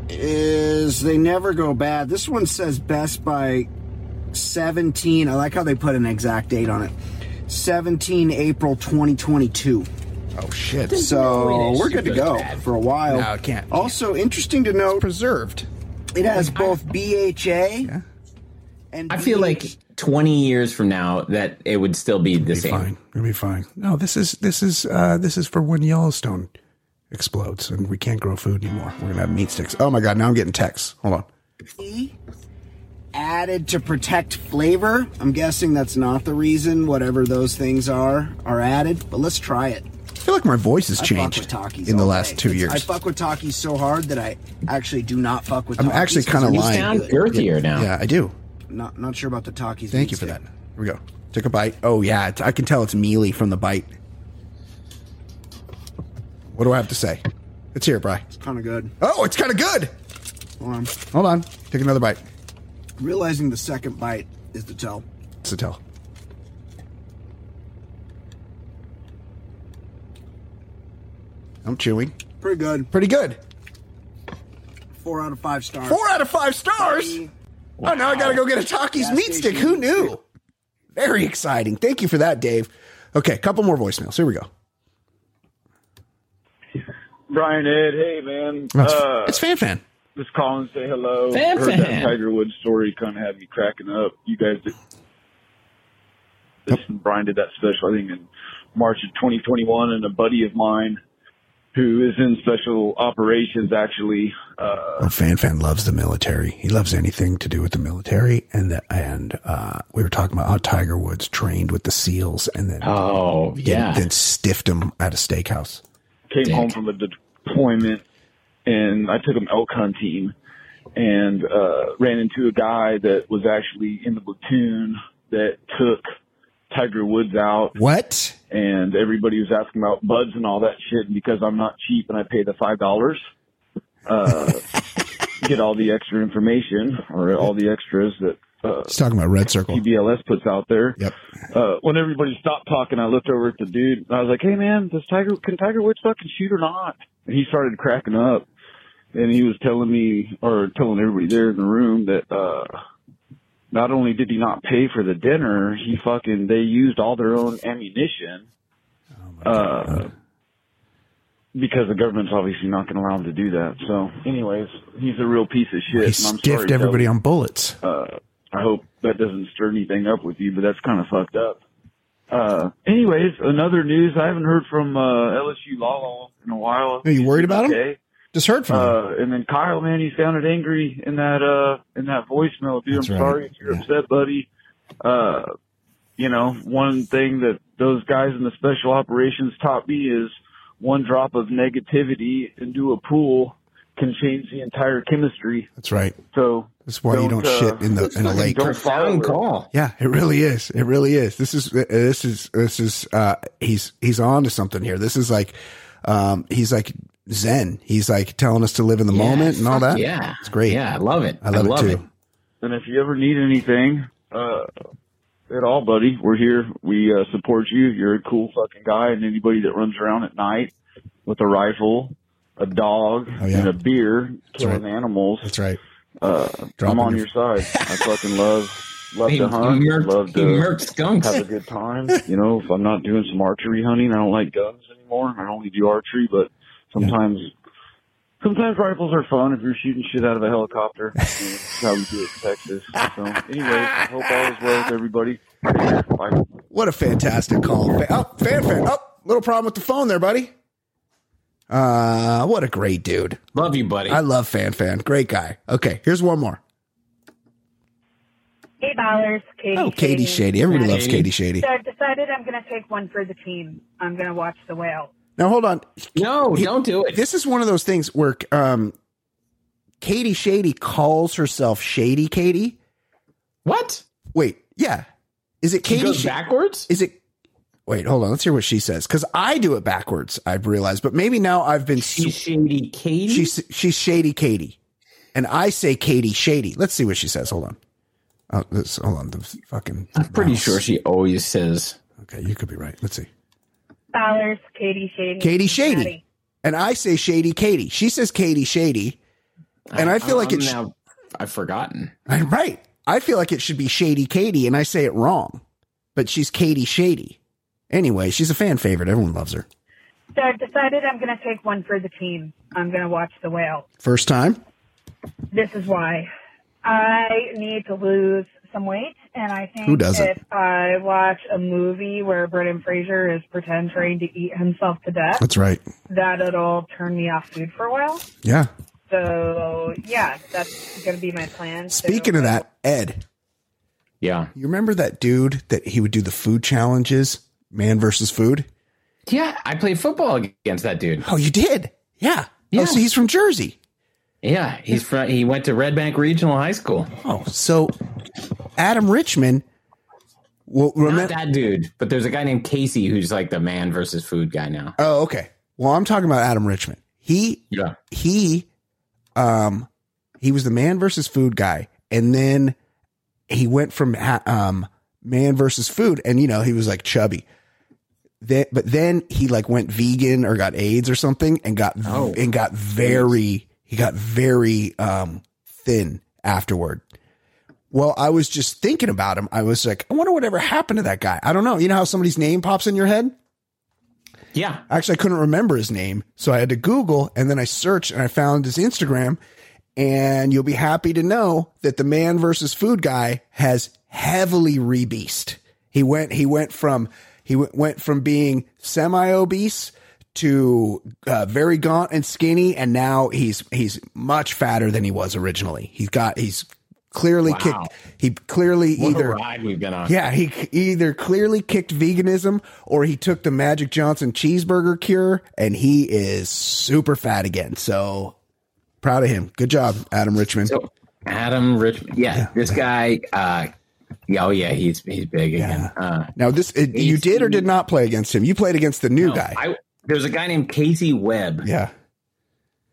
is they never go bad. This one says best by 17. I like how they put an exact date on it. 17 April 2022. Oh shit! So way we're good to go bad. for a while. No, it can't. Also, interesting to note, preserved. it has both BHA and I feel like 20 years from now that it would still be the Be same. fine. It'll be fine. No, this is this is uh this is for when Yellowstone explodes and we can't grow food anymore. We're gonna have meat sticks. Oh my god! Now I'm getting texts. Hold on. Added to protect flavor. I'm guessing that's not the reason. Whatever those things are are added, but let's try it. I feel like my voice has I changed fuck with Takis in the last day. two It's- years. I fuck with Takis so hard that I actually do not fuck with. I'm actually kinda they're You lying. sound girthier now. yeah, I do. Not not sure about the Takis. Thank you for that. Here we go. Take a bite. Oh yeah, it's, I can tell it's mealy from the bite. What do I have to say? It's here, hear It's Kind of good. Oh, it's kind of good. Hold on. Hold on. Take another bite. Realizing the second bite is the tell. It's a tell. I'm chewing. Pretty good. Pretty good. Four out of five stars. Four out of five stars. Oh, now I got to go get a Takis Gas meat stick. Who knew? Very exciting. Thank you for that, Dave. Okay, a couple more voicemails. Here we go. Brian Ed, hey man. Oh, it's, Uh, it's Fan Fan. Just calling to say hello. Fan Heard fan. that Tiger Woods story kind of had me cracking up. You guys did. This Brian did that special, I think, in March of 2021, and a buddy of mine who is in special operations actually. Uh, Well, Fan Fan loves the military. He loves anything to do with the military. And the, and uh, we were talking about how Tiger Woods trained with the SEALs and then Oh, then, yeah. then stiffed him at a steakhouse. came Dick. home from a deployment and I took him elk hunting and uh ran into a guy that was actually in the platoon that took Tiger Woods out What? and everybody was asking about buds and all that shit and because I'm not cheap and I pay the five dollars uh get all the extra information or all the extras that uh He's talking about Red Circle. PBLS puts out there Yep. uh, when everybody stopped talking, I looked over at the dude and I was like, "Hey man, does Tiger can Tiger Woods fucking shoot or not?" And he started cracking up, and he was telling me or telling everybody there in the room that uh, not only did he not pay for the dinner, he fucking they used all their own ammunition. uh, because the government's obviously not going to allow him to do that. So, anyways, he's a real piece of shit. He stiffed sorry, everybody on bullets. Uh, I hope that doesn't stir anything up with you, but that's kind of fucked up. Uh, anyways, another news. I haven't heard from uh, LSU Lalo in a while. Are you worried about him? Okay. Just heard from him. Uh, and then Kyle, man, he sounded angry in that uh in that voicemail, dude. That's I'm right. sorry if you're Yeah. upset, buddy. Uh, you know, one thing that those guys in the special operations taught me is one drop of negativity into a pool can change the entire chemistry. That's right. So That's why you don't uh, shit in the in a lake. Don't follow Profound call. Yeah, it really is. It really is. This is this is this is uh he's he's on to something here. This is like um he's like zen. He's like telling us to live in the Yeah, moment and all that. Yeah, It's great. Yeah, I love it. I love, it too. And if you ever need anything, uh, at all, buddy, we're here. We uh, support you. You're a cool fucking guy, and anybody that runs around at night with a rifle, a dog, Oh, yeah. and a beer killing right. animals, That's right. uh, I'm on your- your side. I fucking love love He, to he hunt. murked, love he to murked skunks. have a good time. You know, if I'm not doing some archery hunting, I don't like guns anymore. I only do archery, but sometimes. Sometimes rifles are fun if you're shooting shit out of a helicopter. You know, That's how we do it in Texas. So, anyways, I hope all is well with everybody. Bye. What a fantastic call. Oh, fan fan. Oh, little problem with the phone there, buddy. Uh what a great dude. Love you, buddy. I love fan fan. Great guy. Okay, here's one more. Eight dollars, Katie. Oh, Katie Shady. Everybody Katie. loves Katie Shady. So I've decided I'm going to take one for the team. I'm going to watch the whale. Now hold on. no, He- don't do it. This is one of those things where um Katie Shady calls herself Shady Katie. what? Wait, yeah. Is it Katie? Sh- backwards. is it? Wait, hold on. Let's hear what she says. Because I do it backwards. I've realized, but maybe now I've been. She's shady, Katie. She's she's Shady Katie, and I say Katie Shady. Let's see what she says. Hold on. Oh, this, hold on. The fucking. I'm pretty sure she always says. Okay, you could be right. Let's see. Dollars, Katie Shady. Katie Shady, Maddie. and I say Shady Katie. She says Katie Shady, and I feel like I'm it's now. I've forgotten. Right. I feel like it should be Shady Katie, and I say it wrong, but she's Katie Shady. Anyway, she's a fan favorite. Everyone loves her. So I've decided I'm going to take one for the team. I'm going to watch the whale. First time. This is why. I need to lose some weight, and I think Who doesn't? if I watch a movie where Brendan Fraser is pretend trying to eat himself to death, That's right. that it'll turn me off food for a while. Yeah. So yeah, that's going to be my plan. Speaking So- of that, Ed, Yeah. you remember that dude that he would do the food challenges, man versus food? Yeah, I played football against that dude. Oh, you did? Yeah. Oh, yeah. Oh, so he's from Jersey. Yeah, he's from. He went to Red Bank Regional High School. Oh, so Adam Richman. Well, Not remember? that dude, but there's a guy named Casey who's like the man versus food guy now. Oh, okay. Well, I'm talking about Adam Richman. He Yeah. he um he was the man versus food guy and then he went from um man versus food and you know he was like chubby then, but then he like went vegan or got AIDS or something and got Oh. and got very he got very um thin afterward. Well, I was just thinking about him. I was like, I wonder whatever happened to that guy. I don't know. You know how somebody's name pops in your head? Yeah. Actually, I couldn't remember his name, so I had to Google and then I searched and I found his Instagram. And you'll be happy to know that the man versus food guy has heavily rebeast. He went he went from he went, went from being semi obese to uh, very gaunt and skinny, and now he's he's much fatter than he was originally. He's got he's clearly Wow. kicked. He clearly What either ride we've been on. yeah, he either clearly kicked veganism or he took the Magic Johnson cheeseburger cure and he is super fat again. So proud of him. Good job, Adam Richman. So Adam Richman. Yeah, this guy. Uh, yeah, oh yeah, he's he's big again. Uh, now this uh, you did or did not play against him? You played against the new no, guy. I, there's a guy named Casey Webb. yeah.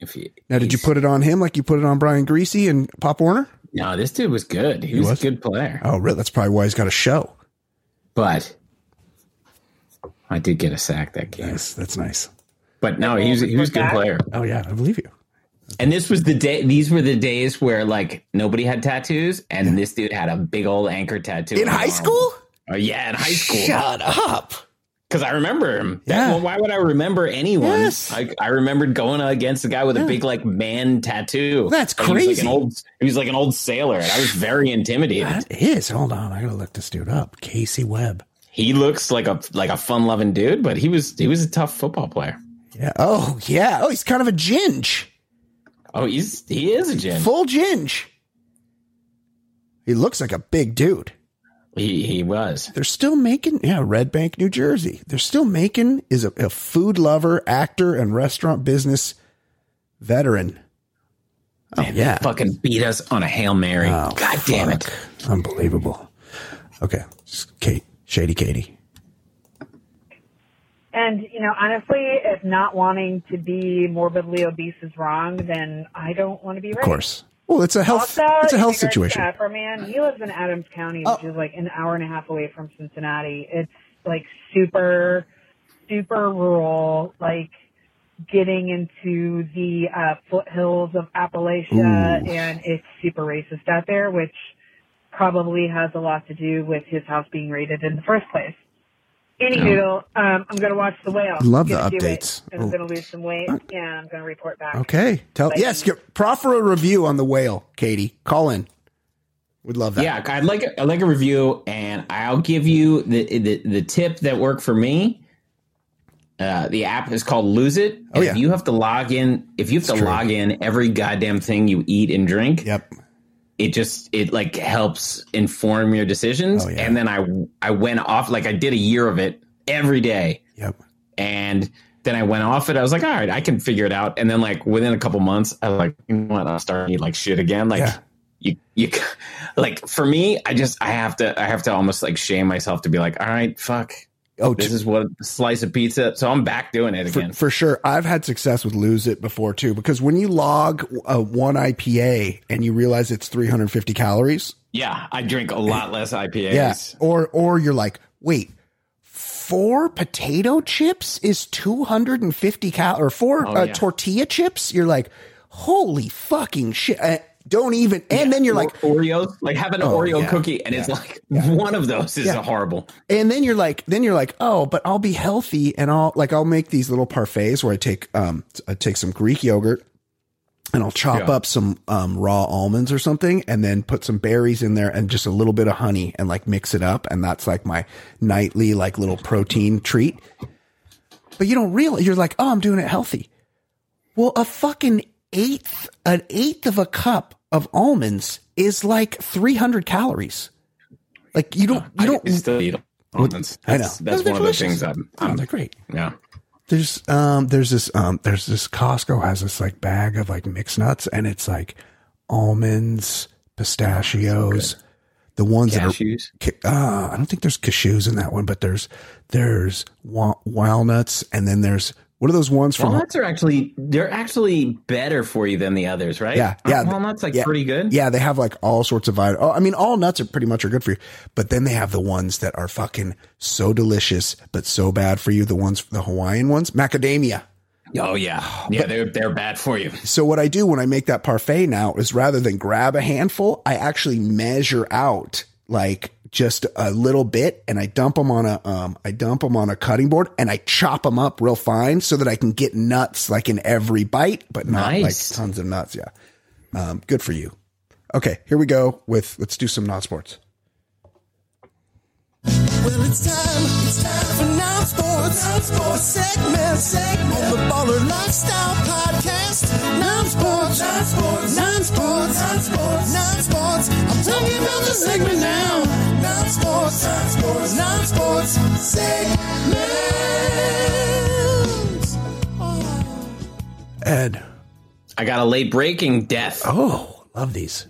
If you, Now did you put it on him like you put it on Brian Greasy and Pop Warner? No, this dude was good. He, was, was? a good player. Oh, really? That's probably why he's got a show. But I did get a sack that game. Nice. That's nice. But no, he was he was a good player. Oh yeah, I believe you. And this was the day. These were the days where like nobody had tattoos, and this dude had a big old anchor tattoo In high arm. school? Oh yeah, in high school. Shut up. Because I remember him. That- Yeah. why would I remember anyone? Yes. I, I remembered going against a guy with a big like man tattoo. That's Like, he was like crazy. an old, he was like an old sailor, and I was very intimidated. That is. Hold on. I gotta look this dude up. Casey Webb. He looks like a like a fun loving dude, but he was he was a tough football player. Yeah. Oh, yeah. Oh, he's kind of a ginge. Oh, he's he is a gin. Full ginge. He looks like a big dude. He he was. They're still making, yeah, Red Bank, New Jersey. They're still making is a, a food lover, actor, and restaurant business veteran. Oh yeah, Fucking beat us on a hail mary. Oh, God damn it! unbelievable. Okay, Kate, Shady Katie. And, you know, honestly, if not wanting to be morbidly obese is wrong, then I don't want to be right. Of course. Well, it's a health. Also, it's a health situation. Oh. Afro man, he lives in Adams County, which is like an hour and a half away from Cincinnati. It's like super, super rural, like getting into the uh, foothills of Appalachia, Ooh. and it's super racist out there, which probably has a lot to do with his house being raided in the first place. Anywho, um, I'm going to watch The Whale. Love the Gonna do it, updates. and I'm Oh. going to lose some weight, and I'm going to report back. Okay, tell Like- yes. Get, proffer a review on the whale, Katie. Call in. Would love that. Yeah, I'd like a, I'd like a review, and I'll give you the the, the tip that worked for me. Uh, the app is called Lose It. Oh, yeah. If you have to log in, if you have to true. log in every goddamn thing you eat and drink, Yep. It just it like helps inform your decisions. Oh, yeah. And then I I went off like I did a year of it every day, Yep. and then I went off it. I was like, all right, I can figure it out. And then like within a couple months, I was like, you know what? I'll start eating like shit again. Like Yeah. you, you, like for me, I just I have to I have to almost like shame myself to be like, all right, fuck. Oh, This t- is what a slice of pizza. So I'm back doing it again. for sure. I've had success with lose it before too, because when you log a one IPA and you realize it's 350 calories, yeah, I drink a lot less IPAs. yeah, or or you're like, wait, four potato chips is 250 cal or four Oh, uh, yeah. tortilla chips. You're like, holy fucking shit! Don't even. And then you're Or- like, Oreos, like have an Oh, Oreo yeah, cookie, and it's like one of those is Yeah. a horrible. and then you're like, then you're like, oh, but I'll be healthy and I'll like I'll make these little parfaits where I take um I take some Greek yogurt and I'll chop Yeah. up some um raw almonds or something and then put some berries in there and just a little bit of honey and like mix it up and that's like my nightly like little protein treat. But you don't realize you're like, oh, I'm doing it healthy. Well, a fucking eighth, an eighth of a cup of almonds is like 300 calories. Like you don't, you I don't. still eat almonds. I know. That's, one of the things I'm. Oh, I'm they're great. yeah. There's um there's this um there's this Costco has this like bag of like mixed nuts and it's like almonds, pistachios, the ones Cashews. that are uh, I don't think there's cashews in that one, but there's there's wa- walnuts and then there's what are those ones from Walnuts are actually they're actually better for you than the others, right? Yeah, Aren't yeah, Walnuts like yeah. pretty good. Yeah, they have like all sorts of vitamin. Oh, I mean, all nuts are pretty much are good for you, but then they have the ones that are fucking so delicious but so bad for you. The ones, the Hawaiian ones, macadamia. Oh yeah, oh, yeah. They're they're bad for you. So what I do when I make that parfait now is rather than grab a handful, I actually measure out like just a little bit and I dump them on a um I dump them on a cutting board and I chop them up real fine so that I can get nuts like in every bite, but not Nice. like tons of nuts. Yeah. Um, good for you. Okay, here we go with let's do some non sports. Well, it's time, it's time for non sports. Non sports segment, segment on the Baller Lifestyle Podcast. Non sports, non sports, non sports, non sports, non sports. I'm talking about the segment now. Non sports, non sports, non sports segment. Oh. Ed. I got a late breaking death. Oh, love these.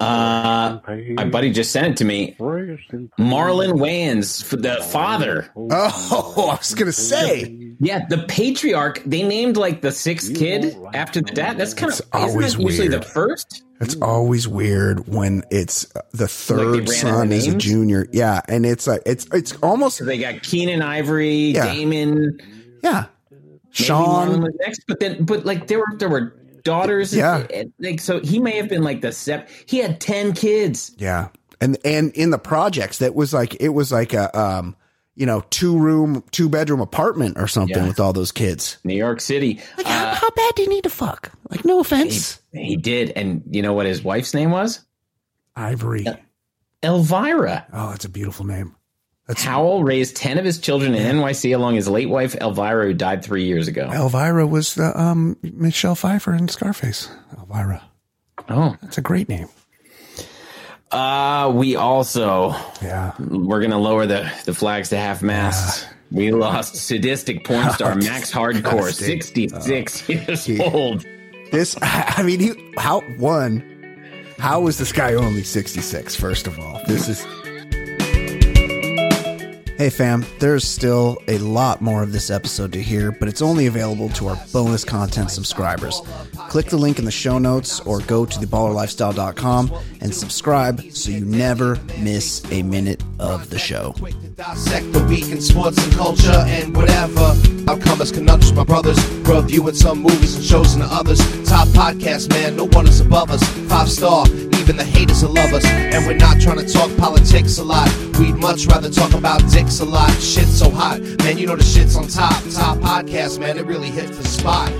Uh, my buddy just sent it to me. Marlon Wayans, the father. Oh, I was gonna say. Yeah, the patriarch. They named like the sixth kid after the dad. That's kind of It's always isn't that usually weird. the first. It's always weird when it's uh, the third ran out of son is a junior. Yeah, and it's like it's it's almost They got Keenan Ivory, Yeah. Damon. yeah. Maybe Sean- was next, but then, but like there were there were daughters. Yeah. and, like so he may have been like the sep. He had ten kids. Yeah. And and in the projects that was like it was like a um you know two room two bedroom apartment or something Yeah. with all those kids. New York City. Like how, uh, how bad do you need to fuck? Like no offense. He did, and you know what his wife's name was? Ivory. Elvira. Oh, that's a beautiful name. Howell raised ten of his children in NYC along his late wife Elvira, who died three years ago. Elvira was the um Michelle Pfeiffer in Scarface. Elvira. Oh, that's a great name. Uh, we also yeah we're gonna lower the the flags to half masts. We lost sadistic porn star Max Hardcore, Disgusting. 66 years he- old. This I mean he how one how was this guy only 66 first of all? This is Hey fam, there's still a lot more of this episode to hear, but it's only available to our bonus content subscribers. Click the link in the show notes or go to theballerlifestyle.com and subscribe so you never miss a minute of the show. Dissect the week in sports and culture and whatever. Outcomers, conundrums, my brothers. Reviewing some movies and shows and others. Top podcast, man, no one is above us. Five star, even the haters will love us. And we're not trying to talk politics a lot. We'd much rather talk about dicks a lot. Shit's so hot, man, you know the shit's on top. Top podcast, man, it really hit the spot.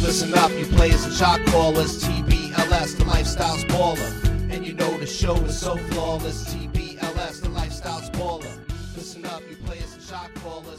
Listen up, you players and shot callers. TBLS, the lifestyle's baller. And you know the show is so flawless. TBLS, the lifestyle's baller. Listen up, you players and shot callers.